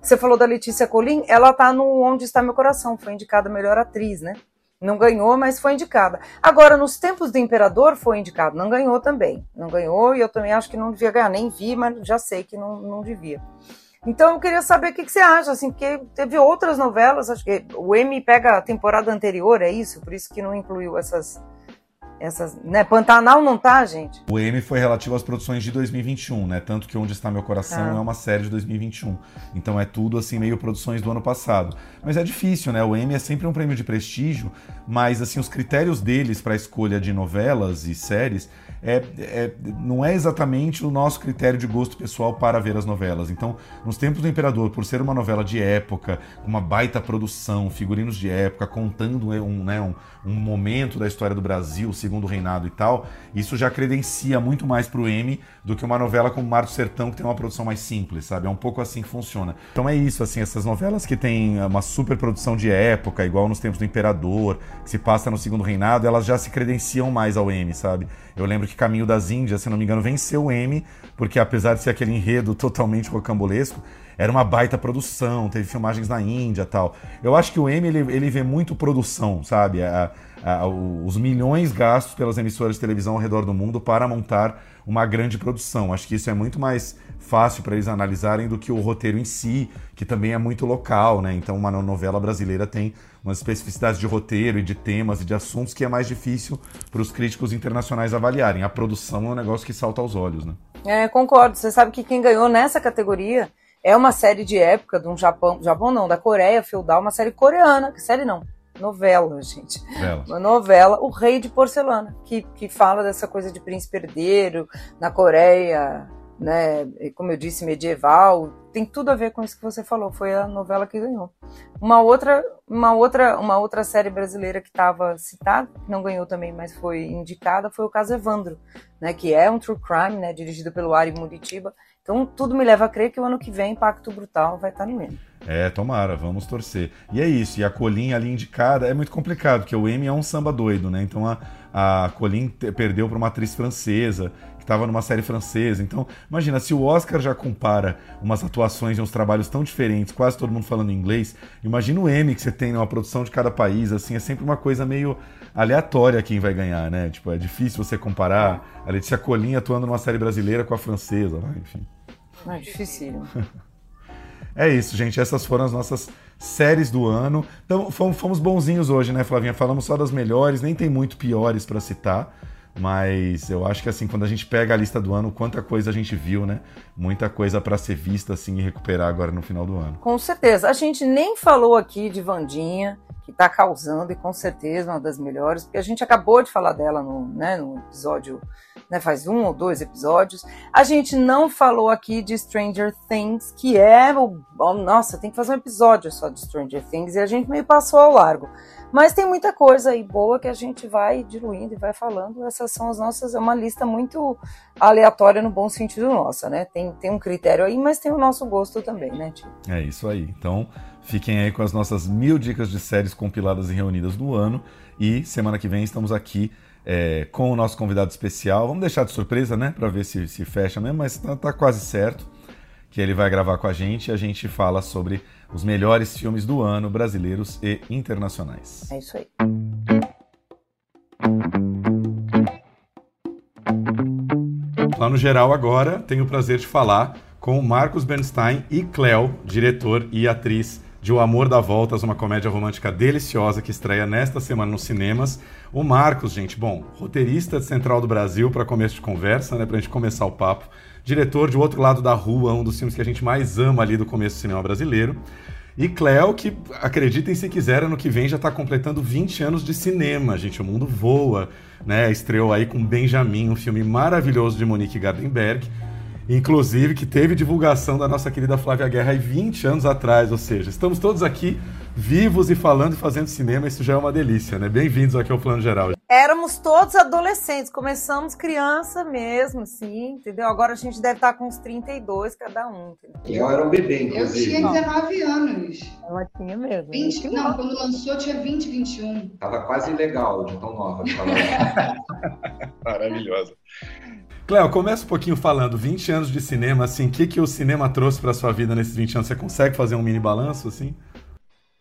Você falou da Letícia Colin, ela tá no Onde Está Meu Coração, foi indicada melhor atriz, né? Não ganhou, mas foi indicada. Agora, nos tempos do Imperador, foi indicado, não ganhou também. Não ganhou, e eu também acho que não devia ganhar, nem vi, mas já sei que não, não devia. Então eu queria saber o que, que, você acha, assim, porque teve outras novelas, acho que o M pega a temporada anterior, é isso? Por isso que não incluiu essas. Essas, né? Pantanal não tá, gente? O M foi relativo às produções de 2021, né? Tanto que Onde Está Meu Coração ah. é uma série de 2021. Então é tudo assim, meio produções do ano passado. Mas é difícil, né? O M é sempre um prêmio de prestígio, mas assim, os critérios deles para escolha de novelas e séries é, é, não é exatamente o nosso critério de gosto pessoal para ver as novelas. Então, nos tempos do Imperador, por ser uma novela de época, uma baita produção, figurinos de época, contando um, né, um, um momento da história do Brasil, segundo reinado e tal, isso já credencia muito mais para o M do que uma novela como Mar do Sertão, que tem uma produção mais simples, sabe? É um pouco assim que funciona. Então é isso, assim, essas novelas que têm uma super produção de época, igual nos tempos do Imperador, que se passa no segundo reinado, elas já se credenciam mais ao M, sabe? Eu lembro que Caminho das Índias, se não me engano, venceu o M, porque apesar de ser aquele enredo totalmente rocambolesco, era uma baita produção, teve filmagens na Índia tal. Eu acho que o M ele, ele vê muito produção, sabe? A, os milhões gastos pelas emissoras de televisão ao redor do mundo para montar uma grande produção. Acho que isso é muito mais fácil para eles analisarem do que o roteiro em si, que também é muito local, né? Então, uma novela brasileira tem umas especificidades de roteiro e de temas e de assuntos que é mais difícil para os críticos internacionais avaliarem. A produção é um negócio que salta aos olhos, né? É, concordo. Você sabe que quem ganhou nessa categoria é uma série de época de um Japão, Japão não, da Coreia feudal, uma série coreana, que série não, novela, gente. Novela. Uma novela, O Rei de Porcelana, que, que fala dessa coisa de príncipe herdeiro na Coreia, né? Como eu disse, medieval. Tem tudo a ver com isso que você falou. Foi a novela que ganhou. Uma outra, uma outra, uma outra série brasileira que estava citada, que não ganhou também, mas foi indicada, foi o caso Evandro, né? Que é um true crime, né? Dirigido pelo Ari Muritiba. Então tudo me leva a crer que o ano que vem Pacto Brutal vai estar no M. É, tomara, vamos torcer. E é isso, e a Colin ali indicada é muito complicado, porque o M é um samba doido, né? Então a, a Colin perdeu para uma atriz francesa, que estava numa série francesa. Então, imagina, se o Oscar já compara umas atuações e uns trabalhos tão diferentes, quase todo mundo falando inglês, imagina o M que você tem numa produção de cada país, assim, é sempre uma coisa meio aleatória quem vai ganhar, né? Tipo, é difícil você comparar a Letícia Colin atuando numa série brasileira com a francesa, né? enfim. É difícil. [LAUGHS] É isso, gente. Essas foram as nossas séries do ano. Então, fomos, bonzinhos hoje, né, Flavinha? Falamos só das melhores, nem tem muito piores para citar. Mas eu acho que assim, quando a gente pega a lista do ano, quanta coisa a gente viu, né? Muita coisa para ser vista assim e recuperar agora no final do ano. Com certeza. A gente nem falou aqui de Vandinha, que está causando e com certeza uma das melhores, porque a gente acabou de falar dela no, né, no episódio, né, faz um ou dois episódios. A gente não falou aqui de Stranger Things, que é o. Nossa, tem que fazer um episódio só de Stranger Things e a gente meio passou ao largo. Mas tem muita coisa aí boa que a gente vai diluindo e vai falando. Essas são as nossas, é uma lista muito aleatória no bom sentido nossa, né? Tem, tem um critério aí, mas tem o nosso gosto também, né, Tio? É isso aí. Então, fiquem aí com as nossas mil dicas de séries compiladas e reunidas no ano. E semana que vem estamos aqui é, com o nosso convidado especial. Vamos deixar de surpresa, né? Para ver se, se fecha mesmo, mas tá, tá quase certo que ele vai gravar com a gente e a gente fala sobre os melhores filmes do ano, brasileiros e internacionais. É isso aí. Lá no geral agora, tenho o prazer de falar com Marcos Bernstein e Cleo, diretor e atriz de O Amor da Voltas, uma comédia romântica deliciosa que estreia nesta semana nos cinemas. O Marcos, gente, bom, roteirista de Central do Brasil para começo de conversa, né, para a gente começar o papo diretor de O Outro Lado da Rua, um dos filmes que a gente mais ama ali do começo do cinema brasileiro. E Cleo, que acreditem se quiser, ano que vem já está completando 20 anos de cinema, gente. O mundo voa, né? Estreou aí com Benjamin, um filme maravilhoso de Monique Gardenberg. Inclusive, que teve divulgação da nossa querida Flávia Guerra aí 20 anos atrás, ou seja, estamos todos aqui vivos e falando e fazendo cinema, isso já é uma delícia, né? Bem-vindos aqui ao Plano Geral. Éramos todos adolescentes, começamos criança mesmo, assim, entendeu? Agora a gente deve estar com uns 32 cada um. Entendeu? Eu era um bebê, inclusive. Eu tinha 19 anos. Ela tinha mesmo. 20, não, quando lançou tinha 20, 21. Tava quase legal de tão nova. [LAUGHS] Maravilhosa. Cléo, começa um pouquinho falando, 20 anos de cinema, assim, o que, que o cinema trouxe para sua vida nesses 20 anos? Você consegue fazer um mini balanço, assim?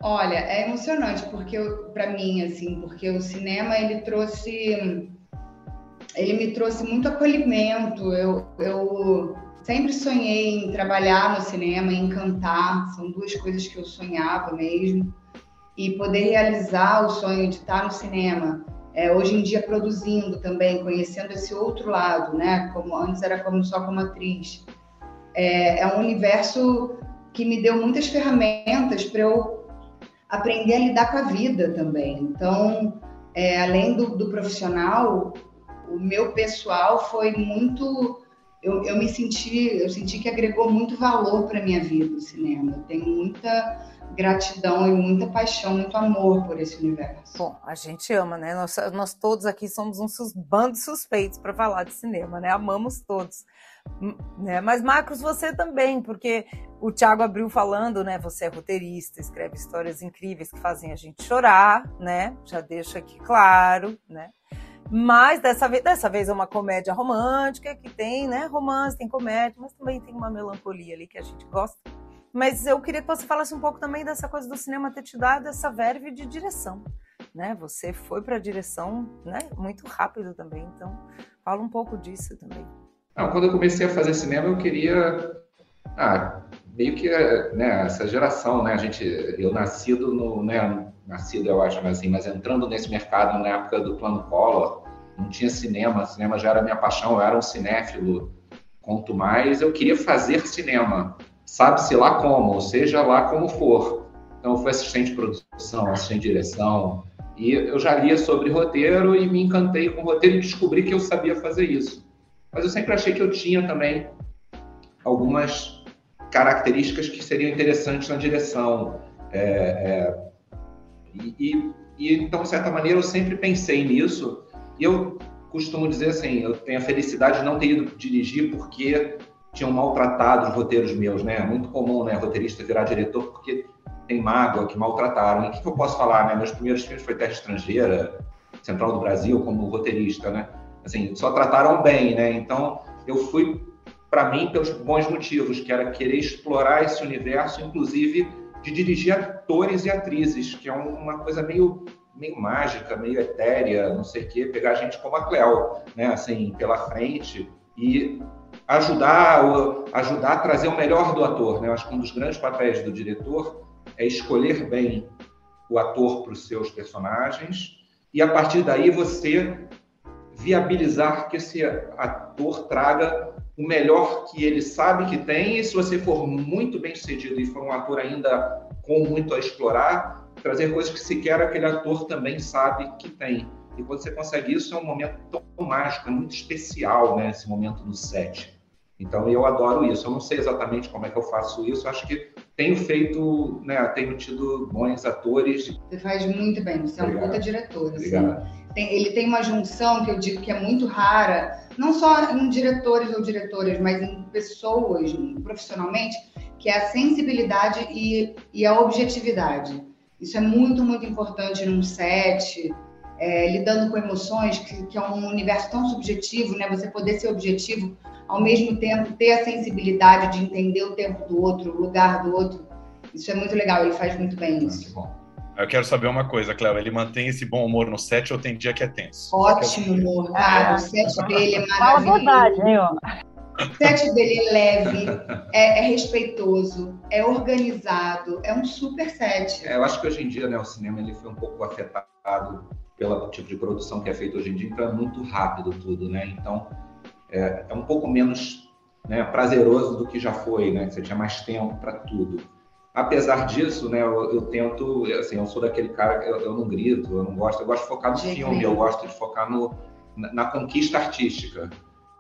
Olha, é emocionante porque para mim assim, porque o cinema ele trouxe ele me trouxe muito acolhimento. Eu, eu sempre sonhei em trabalhar no cinema, em cantar, são duas coisas que eu sonhava mesmo. E poder realizar o sonho de estar no cinema, é, hoje em dia produzindo também, conhecendo esse outro lado, né? Como antes era como só como atriz. É, é um universo que me deu muitas ferramentas para eu aprender a lidar com a vida também. Então, é, além do, do, profissional, o meu pessoal foi muito. Eu, eu, me senti, eu senti que agregou muito valor para minha vida o cinema. Eu tenho muita gratidão e muita paixão, muito amor por esse universo. Bom, a gente ama, né? Nós, nós todos aqui somos uns bandos suspeitos para falar de cinema, né? Amamos todos. Né? Mas, Marcos, você também, porque o Thiago abriu falando, né? Você é roteirista, escreve histórias incríveis que fazem a gente chorar, né? Já deixa aqui claro, né? Mas dessa vez, dessa vez é uma comédia romântica que tem, né? Romance, tem comédia, mas também tem uma melancolia ali que a gente gosta. Mas eu queria que você falasse um pouco também dessa coisa do cinema ter te dado essa verve de direção, né? Você foi para a direção, né? Muito rápido também, então fala um pouco disso também. Não, quando eu comecei a fazer cinema, eu queria. Ah, meio que né, essa geração, né? A gente, eu nascido no. Né, nascido, eu acho, mas assim, mas entrando nesse mercado na época do Plano Collor, não tinha cinema, cinema já era minha paixão, eu era um cinéfilo. Quanto mais eu queria fazer cinema, sabe-se lá como, seja lá como for. Então, eu fui assistente de produção, assistente de direção, e eu já lia sobre roteiro e me encantei com roteiro e descobri que eu sabia fazer isso. Mas eu sempre achei que eu tinha também algumas características que seriam interessantes na direção. É, é, e, e, então, de certa maneira, eu sempre pensei nisso. E eu costumo dizer assim, eu tenho a felicidade de não ter ido dirigir porque tinham maltratado os roteiros meus, né? É muito comum, né, roteirista virar diretor porque tem mágoa que maltrataram. E o que, que eu posso falar, né? Meus primeiros filmes foi Terra Estrangeira, Central do Brasil, como roteirista, né? assim, só trataram bem, né? Então, eu fui para mim pelos bons motivos, que era querer explorar esse universo, inclusive de dirigir atores e atrizes, que é uma coisa meio meio mágica, meio etérea, não sei o quê, pegar gente como a Cleo, né, assim, pela frente e ajudar, ajudar a trazer o melhor do ator. Né? Eu acho que um dos grandes papéis do diretor é escolher bem o ator para os seus personagens e a partir daí você viabilizar que esse ator traga o melhor que ele sabe que tem e se você for muito bem sucedido e for um ator ainda com muito a explorar, trazer coisas que sequer aquele ator também sabe que tem. E quando você consegue isso, é um momento tão mágico, é muito especial, né? Esse momento no set. Então eu adoro isso. Eu não sei exatamente como é que eu faço isso. Eu acho que tenho feito, né? Tenho tido bons atores. Você faz muito bem. Você é um puta diretor. Assim. Tem, ele tem uma junção que eu digo que é muito rara, não só em diretores ou diretoras, mas em pessoas, profissionalmente, que é a sensibilidade e, e a objetividade. Isso é muito, muito importante num set, é, lidando com emoções, que, que, é um universo tão subjetivo, né? Você poder ser objetivo, ao mesmo tempo ter a sensibilidade de entender o tempo do outro, o lugar do outro. Isso é muito legal, ele faz muito bem isso. Muito bom. Eu quero saber uma coisa, Cléo, ele mantém esse bom humor no set ou tem dia que é tenso? Ótimo humor, cara. O set dele é maravilhoso. Fala a verdade, hein, ó. O set dele é leve, é, é, respeitoso, é organizado, é um super set. É, eu acho que hoje em dia, né, o cinema ele foi um pouco afetado pelo tipo de produção que é feito hoje em dia, então é muito rápido tudo, né? Então é, é um pouco menos né, prazeroso do que já foi, né? Você tinha mais tempo para tudo. Apesar disso, né, eu, eu, tento, assim, eu sou daquele cara que eu, eu, não grito, eu não gosto, eu gosto de focar no de filme, eu gosto de focar no, na, na, conquista artística,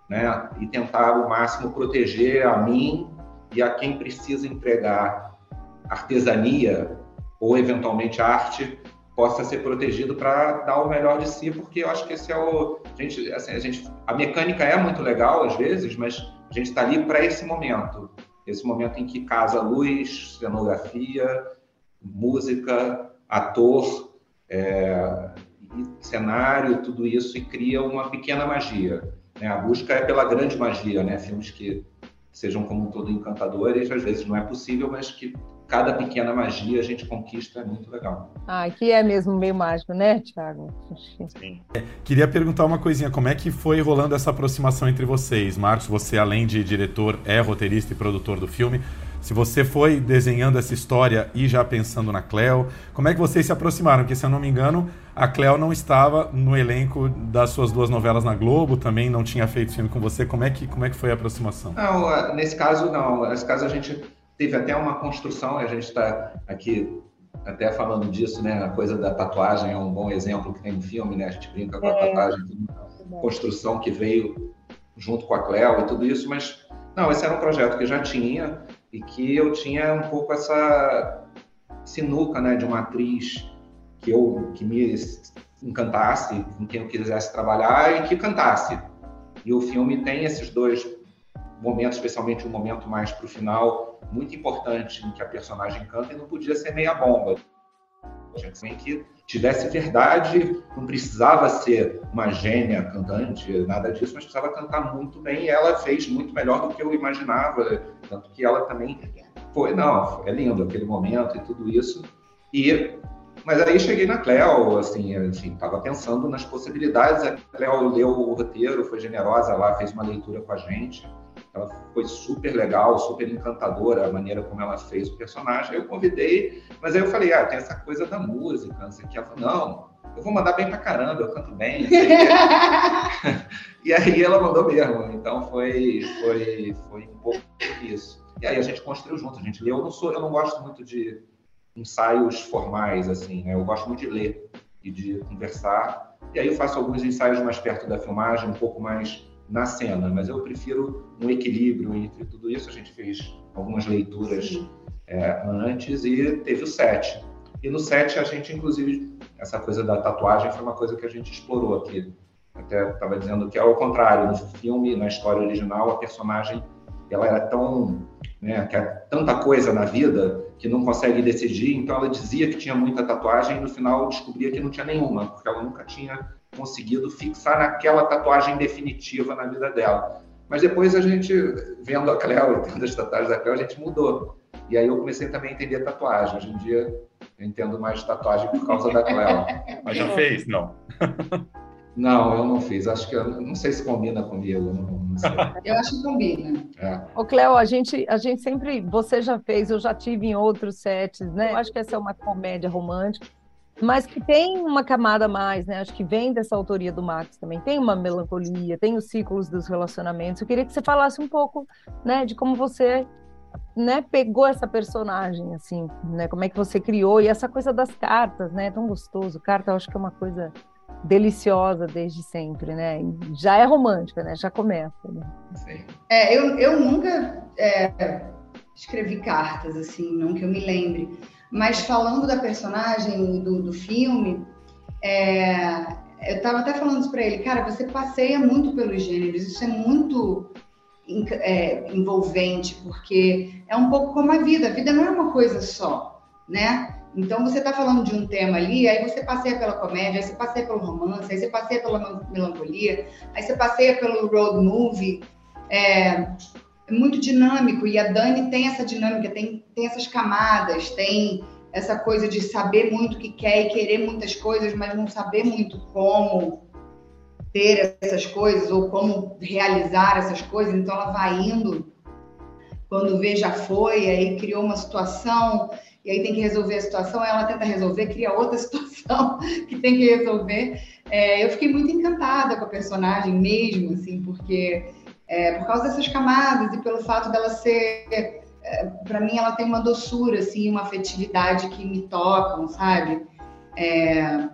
né, e tentar ao máximo proteger a mim e a quem precisa entregar artesania ou eventualmente arte possa ser protegido para dar o melhor de si, porque eu acho que esse é o, a gente, assim, a gente, a mecânica é muito legal às vezes, mas a gente está ali para esse momento esse momento em que casa luz, cenografia, música, ator, é, cenário, tudo isso e cria uma pequena magia. Né? A busca é pela grande magia, né? Filmes que sejam como um todo encantadores, às vezes não é possível, mas que cada pequena magia a gente conquista é muito legal. Ah, que é mesmo meio mágico, né, Thiago? Sim. Queria perguntar uma coisinha, como é que foi rolando essa aproximação entre vocês? Marcos, você além de diretor, é roteirista e produtor do filme. Se você foi desenhando essa história e já pensando na Cleo, como é que vocês se aproximaram? Porque, se eu não me engano, a Cleo não estava no elenco das suas duas novelas na Globo, também não tinha feito filme com você. Como é que, como é que foi a aproximação? Não, nesse caso, não. Nesse caso, a gente teve até uma construção, a gente está aqui até falando disso, né? A coisa da tatuagem é um bom exemplo que tem no filme, né? A gente brinca com a é. tatuagem, construção que veio junto com a Cleo e tudo isso, mas não, esse era um projeto que já tinha e que eu tinha um pouco essa sinuca, né, de uma atriz que eu que me encantasse, com quem eu quisesse trabalhar e que cantasse. E o filme tem esses dois momentos, especialmente um momento mais para o final, muito importante em que a personagem canta e não podia ser meia bomba. Tinha que tivesse verdade, não precisava ser uma gênia cantante, nada disso, mas precisava cantar muito bem e ela fez muito melhor do que eu imaginava, tanto que ela também foi, não, é lindo aquele momento e tudo isso. E mas aí cheguei na Cleo, assim, enfim, estava pensando nas possibilidades. A Cleo leu o roteiro, foi generosa lá, fez uma leitura com a gente. Ela foi super legal, super encantadora a maneira como ela fez o personagem. Aí eu convidei, mas aí eu falei, ah, tem essa coisa da música, não sei o que. Ela falou, não, eu vou mandar bem pra caramba, eu canto bem. [LAUGHS] e aí ela mandou mesmo. Então foi, foi, foi um pouco isso. E aí a gente construiu junto, a gente leu. Eu não sou, eu não gosto muito de ensaios formais, assim, né? Eu gosto muito de ler e de conversar. E aí eu faço alguns ensaios mais perto da filmagem, um pouco mais na cena, mas eu prefiro um equilíbrio entre tudo isso. A gente fez algumas leituras é, antes e teve o set. E no set a gente, inclusive, essa coisa da tatuagem foi uma coisa que a gente explorou aqui. Até estava dizendo que ao contrário, no filme, na história original, a personagem ela era tão, né, quer tanta coisa na vida que não consegue decidir, então ela dizia que tinha muita tatuagem e no final descobria que não tinha nenhuma, porque ela nunca tinha conseguido fixar naquela tatuagem definitiva na vida dela. Mas depois a gente, vendo a Cleo [LAUGHS] e tendo as tatuagens da Cleo, a gente mudou. E aí eu comecei também a entender tatuagem. Hoje em dia eu entendo mais tatuagem por causa da Cleo. [LAUGHS] Mas já fez? Não. [LAUGHS] Não, eu não fiz. Acho que eu não sei se combina comigo. Não, não sei. eu acho que combina. É. Ô, Cleo, a gente, a gente sempre. Você já fez, eu já tive em outros sets, né? Eu acho que essa é uma comédia romântica, mas que tem uma camada mais, né? Acho que vem dessa autoria do Max também. Tem uma melancolia, tem os ciclos dos relacionamentos. Eu queria que você falasse um pouco, né, de como você né, pegou essa personagem, assim, né? Como é que você criou e essa coisa das cartas, né? É tão gostoso. Carta, eu acho que é uma coisa deliciosa desde sempre, né? Já é romântica, né? Já começa. Né? É, eu, eu nunca é, escrevi cartas, assim, não que eu me lembre. Mas falando da personagem do, do filme, é, eu estava até falando isso para ele, cara, você passeia muito pelos gêneros, isso é muito é, envolvente, porque é um pouco como a vida. A vida não é uma coisa só, né? Então, você está falando de um tema ali, aí você passeia pela comédia, aí você passeia pelo romance, aí você passeia pela melancolia, aí você passeia pelo road movie. É, muito dinâmico e a Dani tem essa dinâmica, tem, tem essas camadas, tem essa coisa de saber muito o que quer e querer muitas coisas, mas não saber muito como ter essas coisas ou como realizar essas coisas. Então, ela vai indo, quando vê já foi, aí criou uma situação e aí tem que resolver a situação, ela tenta resolver, cria outra [LAUGHS] situação que tem que resolver. É, eu fiquei muito encantada com a personagem mesmo, assim, porque é, por causa dessas camadas e pelo fato dela ser, é, para mim, ela tem uma doçura, assim, uma afetividade que me tocam, sabe? É,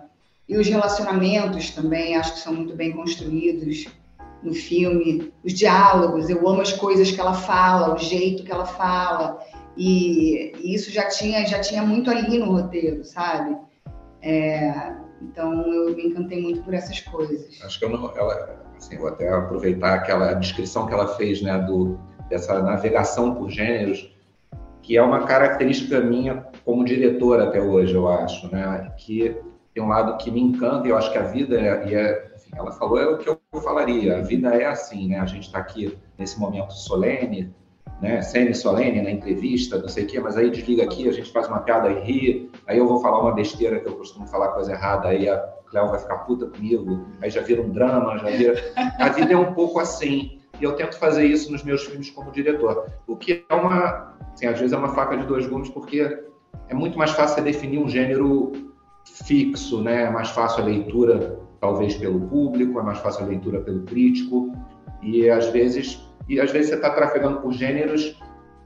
e os relacionamentos também, acho que são muito bem construídos no filme, os diálogos, eu amo as coisas que ela fala, o jeito que ela fala. E, e, isso já tinha, já tinha muito ali no roteiro, sabe? É, então eu me encantei muito por essas coisas. Acho que eu não, ela, assim, vou até aproveitar aquela descrição que ela fez, né, do dessa navegação por gêneros, que é uma característica minha como diretor até hoje, eu acho, né, que tem um lado que me encanta e eu acho que a vida é, e é, enfim, ela falou é o que eu falaria, a vida é assim, né? A gente está aqui nesse momento solene né, semi-solene na entrevista, não sei o quê, mas aí desliga aqui, a gente faz uma piada e ri, aí eu vou falar uma besteira que eu costumo falar coisa errada, aí a Cléo vai ficar puta comigo, aí já vira um drama, já vira... A vida é um pouco assim, e eu tento fazer isso nos meus filmes como diretor, o que é uma, assim, às vezes é uma faca de dois gumes, porque é muito mais fácil definir um gênero fixo, né, é mais fácil a leitura, talvez pelo público, é mais fácil a leitura pelo crítico, e às vezes e às vezes você está trafegando por gêneros,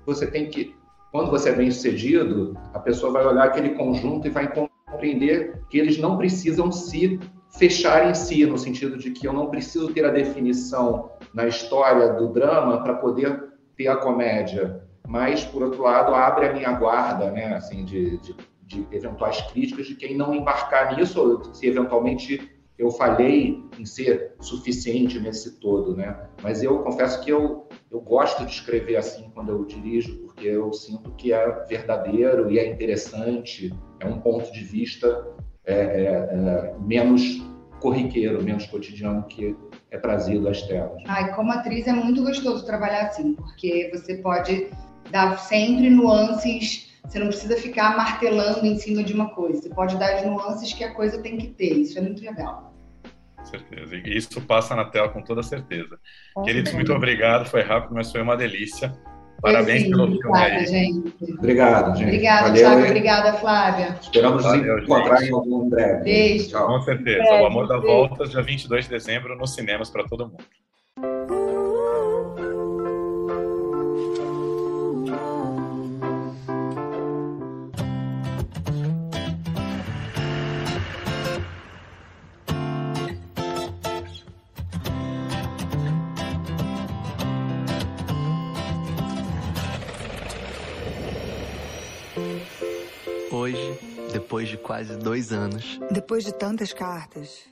você tem que, quando você é bem sucedido, a pessoa vai olhar aquele conjunto e vai compreender que eles não precisam se fechar em si, no sentido de que eu não preciso ter a definição na história do drama para poder ter a comédia, mas por outro lado abre a minha guarda, né, assim, de, de, de eventuais críticas de quem não embarcar nisso, ou se eventualmente eu falhei em ser suficiente nesse todo, né? Mas eu confesso que eu, eu gosto de escrever assim quando eu dirijo, porque eu sinto que é verdadeiro e é interessante, é um ponto de vista é, é, é, menos corriqueiro, menos cotidiano que é trazido às telas. Ai, como atriz é muito gostoso trabalhar assim, porque você pode dar sempre nuances você não precisa ficar martelando em cima de uma coisa. Você pode dar as nuances que a coisa tem que ter. Isso é muito legal certeza. E isso passa na tela com toda certeza. Com Queridos, muito obrigado. Foi rápido, mas foi uma delícia. Parabéns sim, pelo filme aí. Gente. Obrigado, gente. Obrigada, Valeu, Thiago. Obrigada, Flávia. Esperamos Valeu, nos encontrar em algum breve. Beijo. Tchau. Com certeza. Beijo, o Amor da Volta, dia 22 de dezembro, nos cinemas para todo mundo. Depois de quase dois anos. Depois de tantas cartas.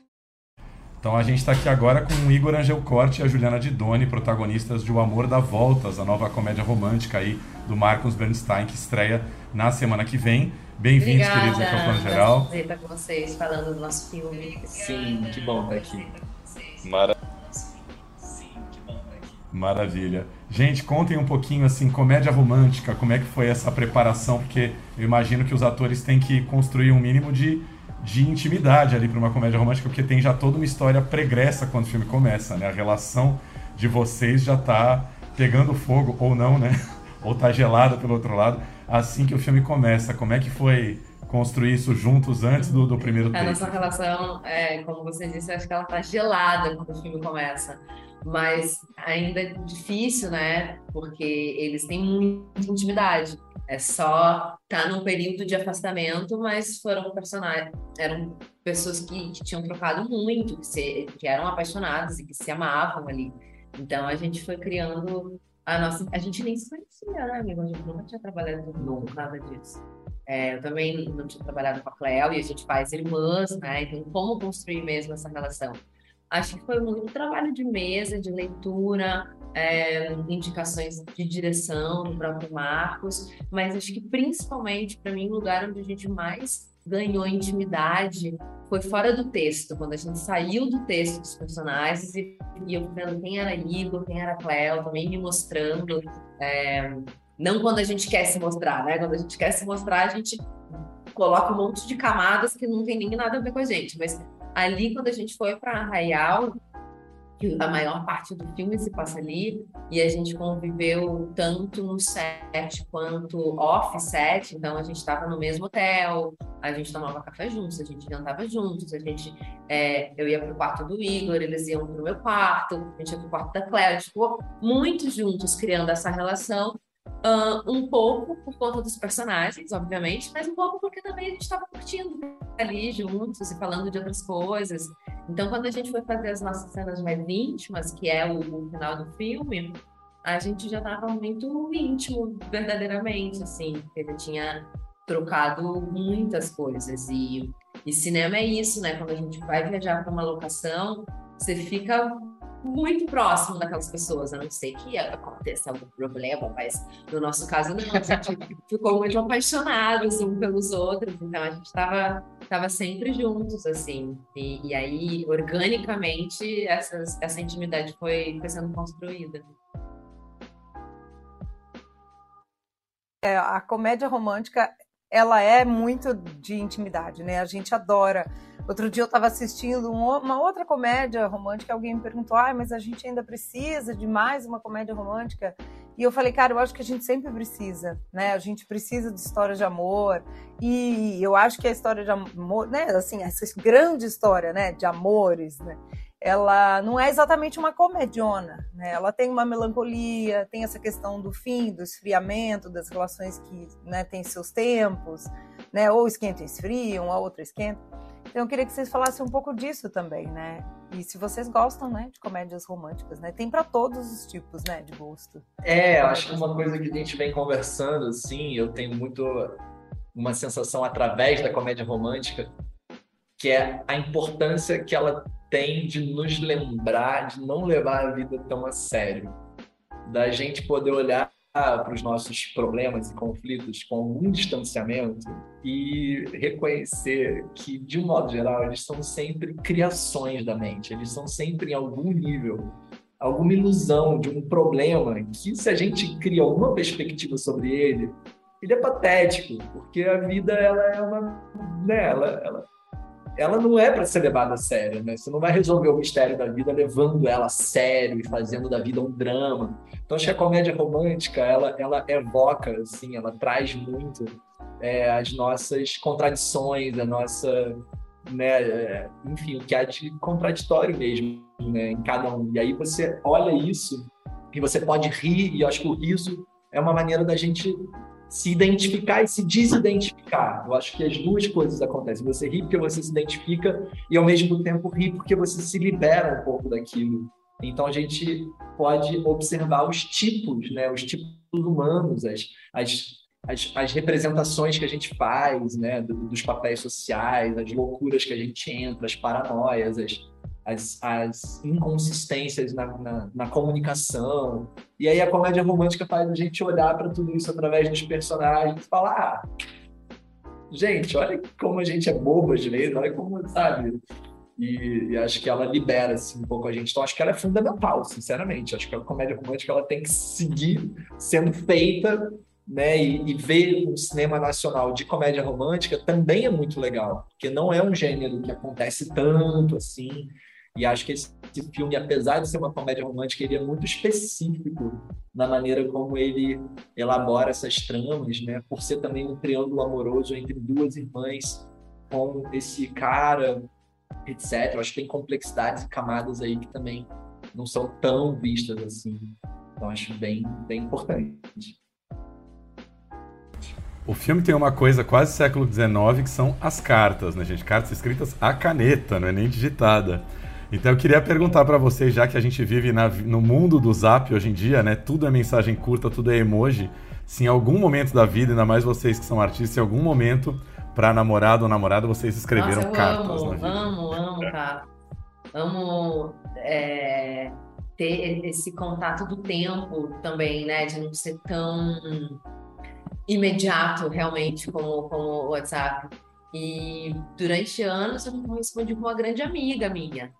Então a gente está aqui agora com o Igor Angelcorte e a Juliana Didoni, protagonistas de O Amor dá Voltas, a nova comédia romântica aí do Marcos Bernstein, que estreia na semana que vem. Bem-vindos, queridos, aqui ao Plano Geral. Prazer estar com vocês, falando do nosso filme. Sim, que bom estar aqui. Maravilha. Maravilha. Gente, contem um pouquinho assim, comédia romântica, como é que foi essa preparação? Porque eu imagino que os atores têm que construir um mínimo de de intimidade ali para uma comédia romântica, porque tem já toda uma história pregressa quando o filme começa, né? A relação de vocês já tá pegando fogo, ou não, né? [LAUGHS] Ou tá gelada pelo outro lado, assim que o filme começa. Como é que foi construir isso juntos antes do, do primeiro A nossa relação, é, como você disse, acho que ela tá gelada quando o filme começa. Mas ainda é difícil, né? Porque eles têm muita intimidade. É só estar tá num período de afastamento, mas foram personagens, eram pessoas que, que tinham trocado muito, que, se, que eram apaixonadas e que se amavam ali. Então a gente foi criando a nossa. A gente nem se conhecia, né, amigo? A gente nunca tinha trabalhado junto, nada disso. É, eu também não tinha trabalhado com a Cleo e a gente faz irmãs, né? Então, como construir mesmo essa relação? Acho que foi muito trabalho de mesa, de leitura, é, indicações de direção do próprio Marcos, mas acho que principalmente para mim o lugar onde a gente mais ganhou intimidade foi fora do texto, quando a gente saiu do texto dos personagens e, e eu vendo quem era Igor, quem era Cleo, também me mostrando. É, não quando a gente quer se mostrar, né? Quando a gente quer se mostrar, a gente coloca um monte de camadas que não tem nem nada a ver com a gente. Mas ali, quando a gente foi para Arraial, que a maior parte do filme se passa ali, e a gente conviveu tanto no set quanto off-set, então a gente estava no mesmo hotel, a gente tomava café juntos, a gente jantava juntos, a gente, é, eu ia para o quarto do Igor, eles iam para o meu quarto, a gente ia o quarto da Claire, a gente ficou muito juntos criando essa relação, Uh, um pouco por conta dos personagens, obviamente, mas um pouco porque também a gente estava curtindo ali juntos e falando de outras coisas. Então, quando a gente foi fazer as nossas cenas mais íntimas, que é o, o final do filme, a gente já estava muito íntimo, verdadeiramente, assim, ele tinha trocado muitas coisas. E, e cinema é isso, né? Quando a gente vai viajar para uma locação, você fica muito próximo daquelas pessoas, a não ser que aconteça algum problema, mas no nosso caso não, a gente [LAUGHS] ficou muito apaixonados um pelos outros, então a gente estava tava sempre juntos, assim, e, e aí, organicamente, essas, essa intimidade foi, foi sendo construída. É, a comédia romântica, ela é muito de intimidade, né? A gente adora Outro dia eu estava assistindo uma outra comédia romântica, alguém me perguntou: ah, mas a gente ainda precisa de mais uma comédia romântica? E eu falei, cara, eu acho que a gente sempre precisa, né? A gente precisa de histórias de amor. E eu acho que a história de amor, né? Assim, essa grande história, né? De amores, né? Ela não é exatamente uma comediona, né? Ela tem uma melancolia, tem essa questão do fim, do esfriamento, das relações que né, têm seus tempos, né? Ou esquenta e esfria, uma outra esquenta. Então eu queria que vocês falassem um pouco disso também, né? E se vocês gostam, né, de comédias românticas, né? Tem para todos os tipos, né, de gosto. É, acho que uma coisa que a gente vem conversando, assim, eu tenho muito uma sensação através da comédia romântica, que é a importância que ela tem de nos lembrar de não levar a vida tão a sério, da gente poder olhar para os nossos problemas e conflitos com algum distanciamento e reconhecer que, de um modo geral, eles são sempre criações da mente, eles são sempre em algum nível, alguma ilusão de um problema que, se a gente cria alguma perspectiva sobre ele, ele é patético, porque a vida ela é uma, né, ela, ela ela não é para ser levada a sério, né? Você não vai resolver o mistério da vida levando ela a sério e fazendo da vida um drama. Então acho que a comédia romântica ela, ela evoca, assim, ela traz muito é, as nossas contradições, a nossa, né? É, enfim, o que há de contraditório mesmo, né? Em cada um. E aí você olha isso e você pode rir e eu acho que o riso é uma maneira da gente se identificar e se desidentificar. Eu acho que as duas coisas acontecem. Você ri porque você se identifica e, ao mesmo tempo, ri porque você se libera um pouco daquilo. Então, a gente pode observar os tipos, né? os tipos humanos, as, as, as, as representações que a gente faz né? dos papéis sociais, as loucuras que a gente entra, as paranoias, as, as, as inconsistências na, na, na, comunicação. E aí a comédia romântica faz a gente olhar para tudo isso através dos personagens e falar: ah, gente, olha como a gente é bobo às vezes, olha como, sabe? E, e, acho que ela libera assim, um pouco a gente. Então, acho que ela é fundamental, sinceramente. Acho que a comédia romântica ela tem que seguir sendo feita né, e, e, ver um cinema nacional de comédia romântica também é muito legal, porque não é um gênero que acontece tanto assim. E acho que esse, filme, apesar de ser uma comédia romântica, ele é muito específico na maneira como ele elabora essas tramas, né? Por ser também um triângulo amoroso entre duas irmãs com esse cara, etc. Eu acho que tem complexidades e camadas aí que também não são tão vistas assim. Então acho bem, bem importante. O filme tem uma coisa quase século XIX que são as cartas, né, gente? Cartas escritas à caneta, não é nem digitada. Então eu queria perguntar para vocês, já que a gente vive na, no mundo do Zap hoje em dia, né? Tudo é mensagem curta, tudo é emoji. Se em algum momento da vida, ainda mais vocês que são artistas, em algum momento para namorado ou namorada vocês escreveram Nossa, cartas amo? Amo, amo, cara. Amo é, ter esse contato do tempo também, né? De não ser tão imediato realmente como, como o WhatsApp. E durante anos eu respondi com uma grande amiga minha.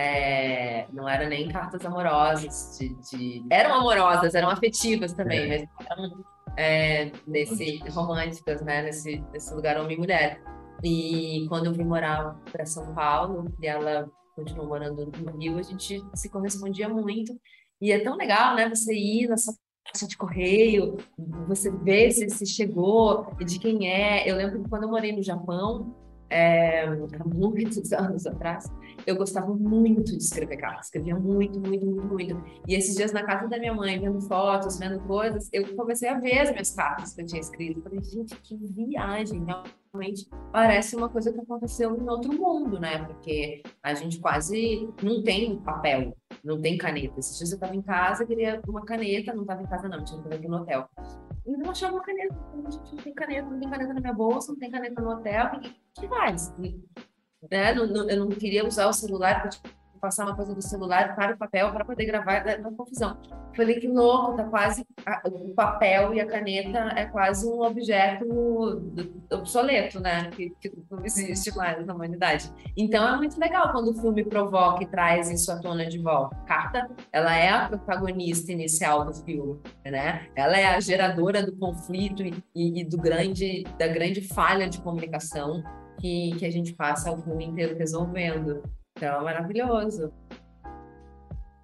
É, não eram nem cartas amorosas, de, de, eram amorosas, eram afetivas também, mas eram é, nesse românticas, né? Nesse, nesse lugar homem e mulher. E quando eu vim morar para São Paulo, e ela continuou morando no Rio, a gente se correspondia muito. E é tão legal, né? Você ir na sua caixa de correio, você ver se, se chegou e de quem é. Eu lembro que quando eu morei no Japão, é, há muitos [LAUGHS] anos atrás, eu gostava muito de escrever cartas, escrevia muito, muito, muito, muito. E esses dias na casa da minha mãe, vendo fotos, vendo coisas, eu comecei a ver as minhas cartas que eu tinha escrito. Falei, gente, que viagem, realmente parece uma coisa que aconteceu em outro mundo, né? Porque a gente quase não tem papel, não tem caneta. Esses dias eu estava em casa, queria uma caneta, não estava em casa não, tinha que aqui no hotel. E não achava uma caneta, não tem caneta, não tem caneta na minha bolsa, não tem caneta no hotel, o que, que faz? Né? Não, não, eu não queria usar o celular para passar uma coisa do celular para o papel para poder gravar na, na confusão. Falei que louco, tá quase a, o papel e a caneta é quase um objeto obsoleto, né? Que, que não existe mais na humanidade. Então é muito legal quando o filme provoca e traz isso à tona de volta. Carta, ela é a protagonista inicial do filme, né? Ela é a geradora do conflito e, e do grande da grande falha de comunicação que, que a gente passa o filme inteiro resolvendo. Então, é maravilhoso.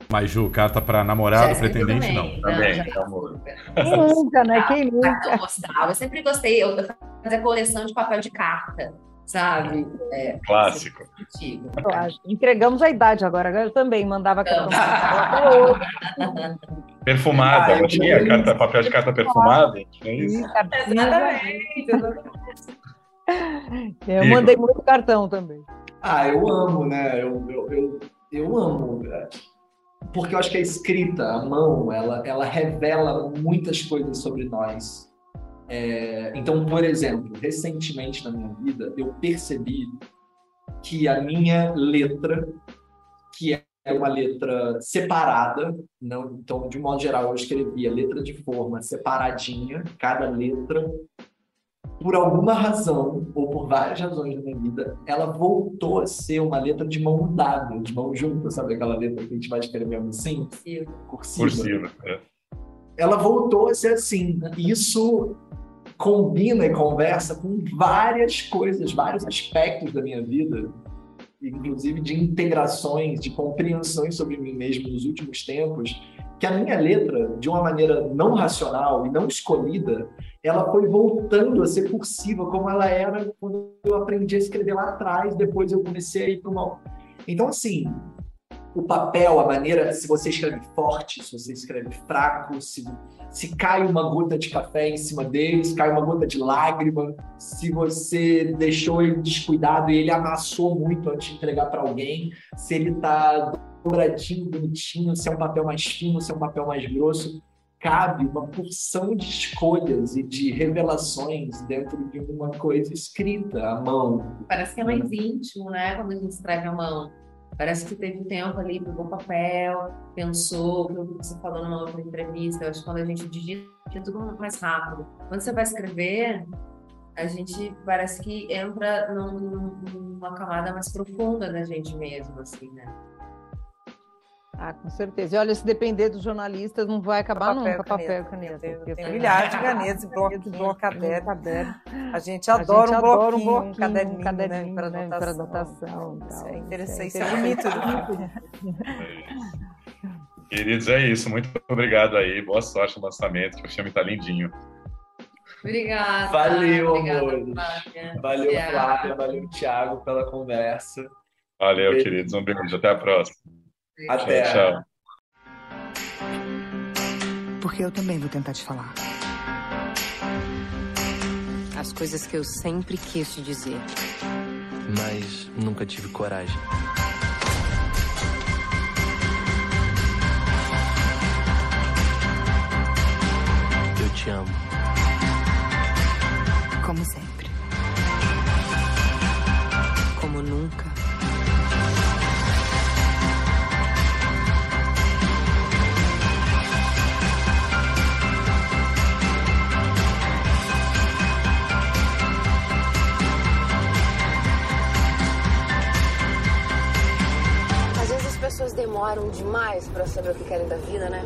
Mas, Ju, carta para namorado, já pretendente, não. Também, amor. Quem nunca, né? Quem nunca? Eu sempre gostei. Eu fazia coleção de papel de carta, sabe? É, Clássico. Entregamos a idade agora. Eu também mandava cartão. perfumada, ah, não tinha carta, papel de carta perfumada? É isso? Exatamente, exatamente. Eu mandei muito cartão também. Ah, eu amo, né? Eu, eu, eu, eu amo. Né? Porque eu acho que a escrita, a mão, ela, ela revela muitas coisas sobre nós. É, então, por exemplo, recentemente na minha vida, eu percebi que a minha letra, que é uma letra separada, não, então, de modo geral, eu escrevia letra de forma separadinha, cada letra por alguma razão, ou por várias razões na minha vida, ela voltou a ser uma letra de mão dada, de mão junta, sabe aquela letra que a gente vai escrevendo assim? Cursiva. Cursiva, é. Ela voltou a ser assim. Isso combina e conversa com várias coisas, vários aspectos da minha vida, inclusive de integrações, de compreensões sobre mim mesmo nos últimos tempos, que a minha letra, de uma maneira não racional e não escolhida, ela foi voltando a ser cursiva, como ela era quando eu aprendi a escrever lá atrás, depois eu comecei a ir para uma... Então, assim, o papel, a maneira, se você escreve forte, se você escreve fraco, se, se cai uma gota de café em cima dele, se cai uma gota de lágrima, se você deixou ele descuidado e ele amassou muito antes de entregar para alguém, se ele está dobradinho, bonitinho, se é um papel mais fino, se é um papel mais grosso cabe uma porção de escolhas e de revelações dentro de uma coisa escrita à mão. Parece que é mais íntimo, né? Quando a gente escreve à mão. Parece que teve tempo ali, pegou papel, pensou, o que você falou numa outra entrevista. Eu acho que quando a gente digita, é tudo mais rápido. Quando você vai escrever, a gente parece que entra num, numa camada mais profunda da gente mesmo, assim, né? Ah, com certeza. E olha, se depender dos jornalistas, não vai acabar papel, nunca caneta. papel e caneta. Tem, milhares de [LAUGHS] canetas e bloquinhos, bloco caderno. caderno. A gente A adora gente um adora bloquinho, um bloquinho, caderninho, um caderninho, né, para né, anotação. para anotação e Isso é interessante, Isso é é bonito. Queridos, é isso. Muito obrigado aí. Boa sorte no lançamento, que o filme tá lindinho. Obrigada. Valeu, amores. Valeu. Flávia. Valeu, Thiago, pela conversa. Valeu, Beijo. queridos. Um beijo. Até a próxima. Até. Tchau, tchau. Porque eu também vou tentar te falar. As coisas que eu sempre quis te dizer. Mas nunca tive coragem. Eu te amo. Como sempre. Como nunca. Pessoas demoram demais pra saber o que querem da vida, né?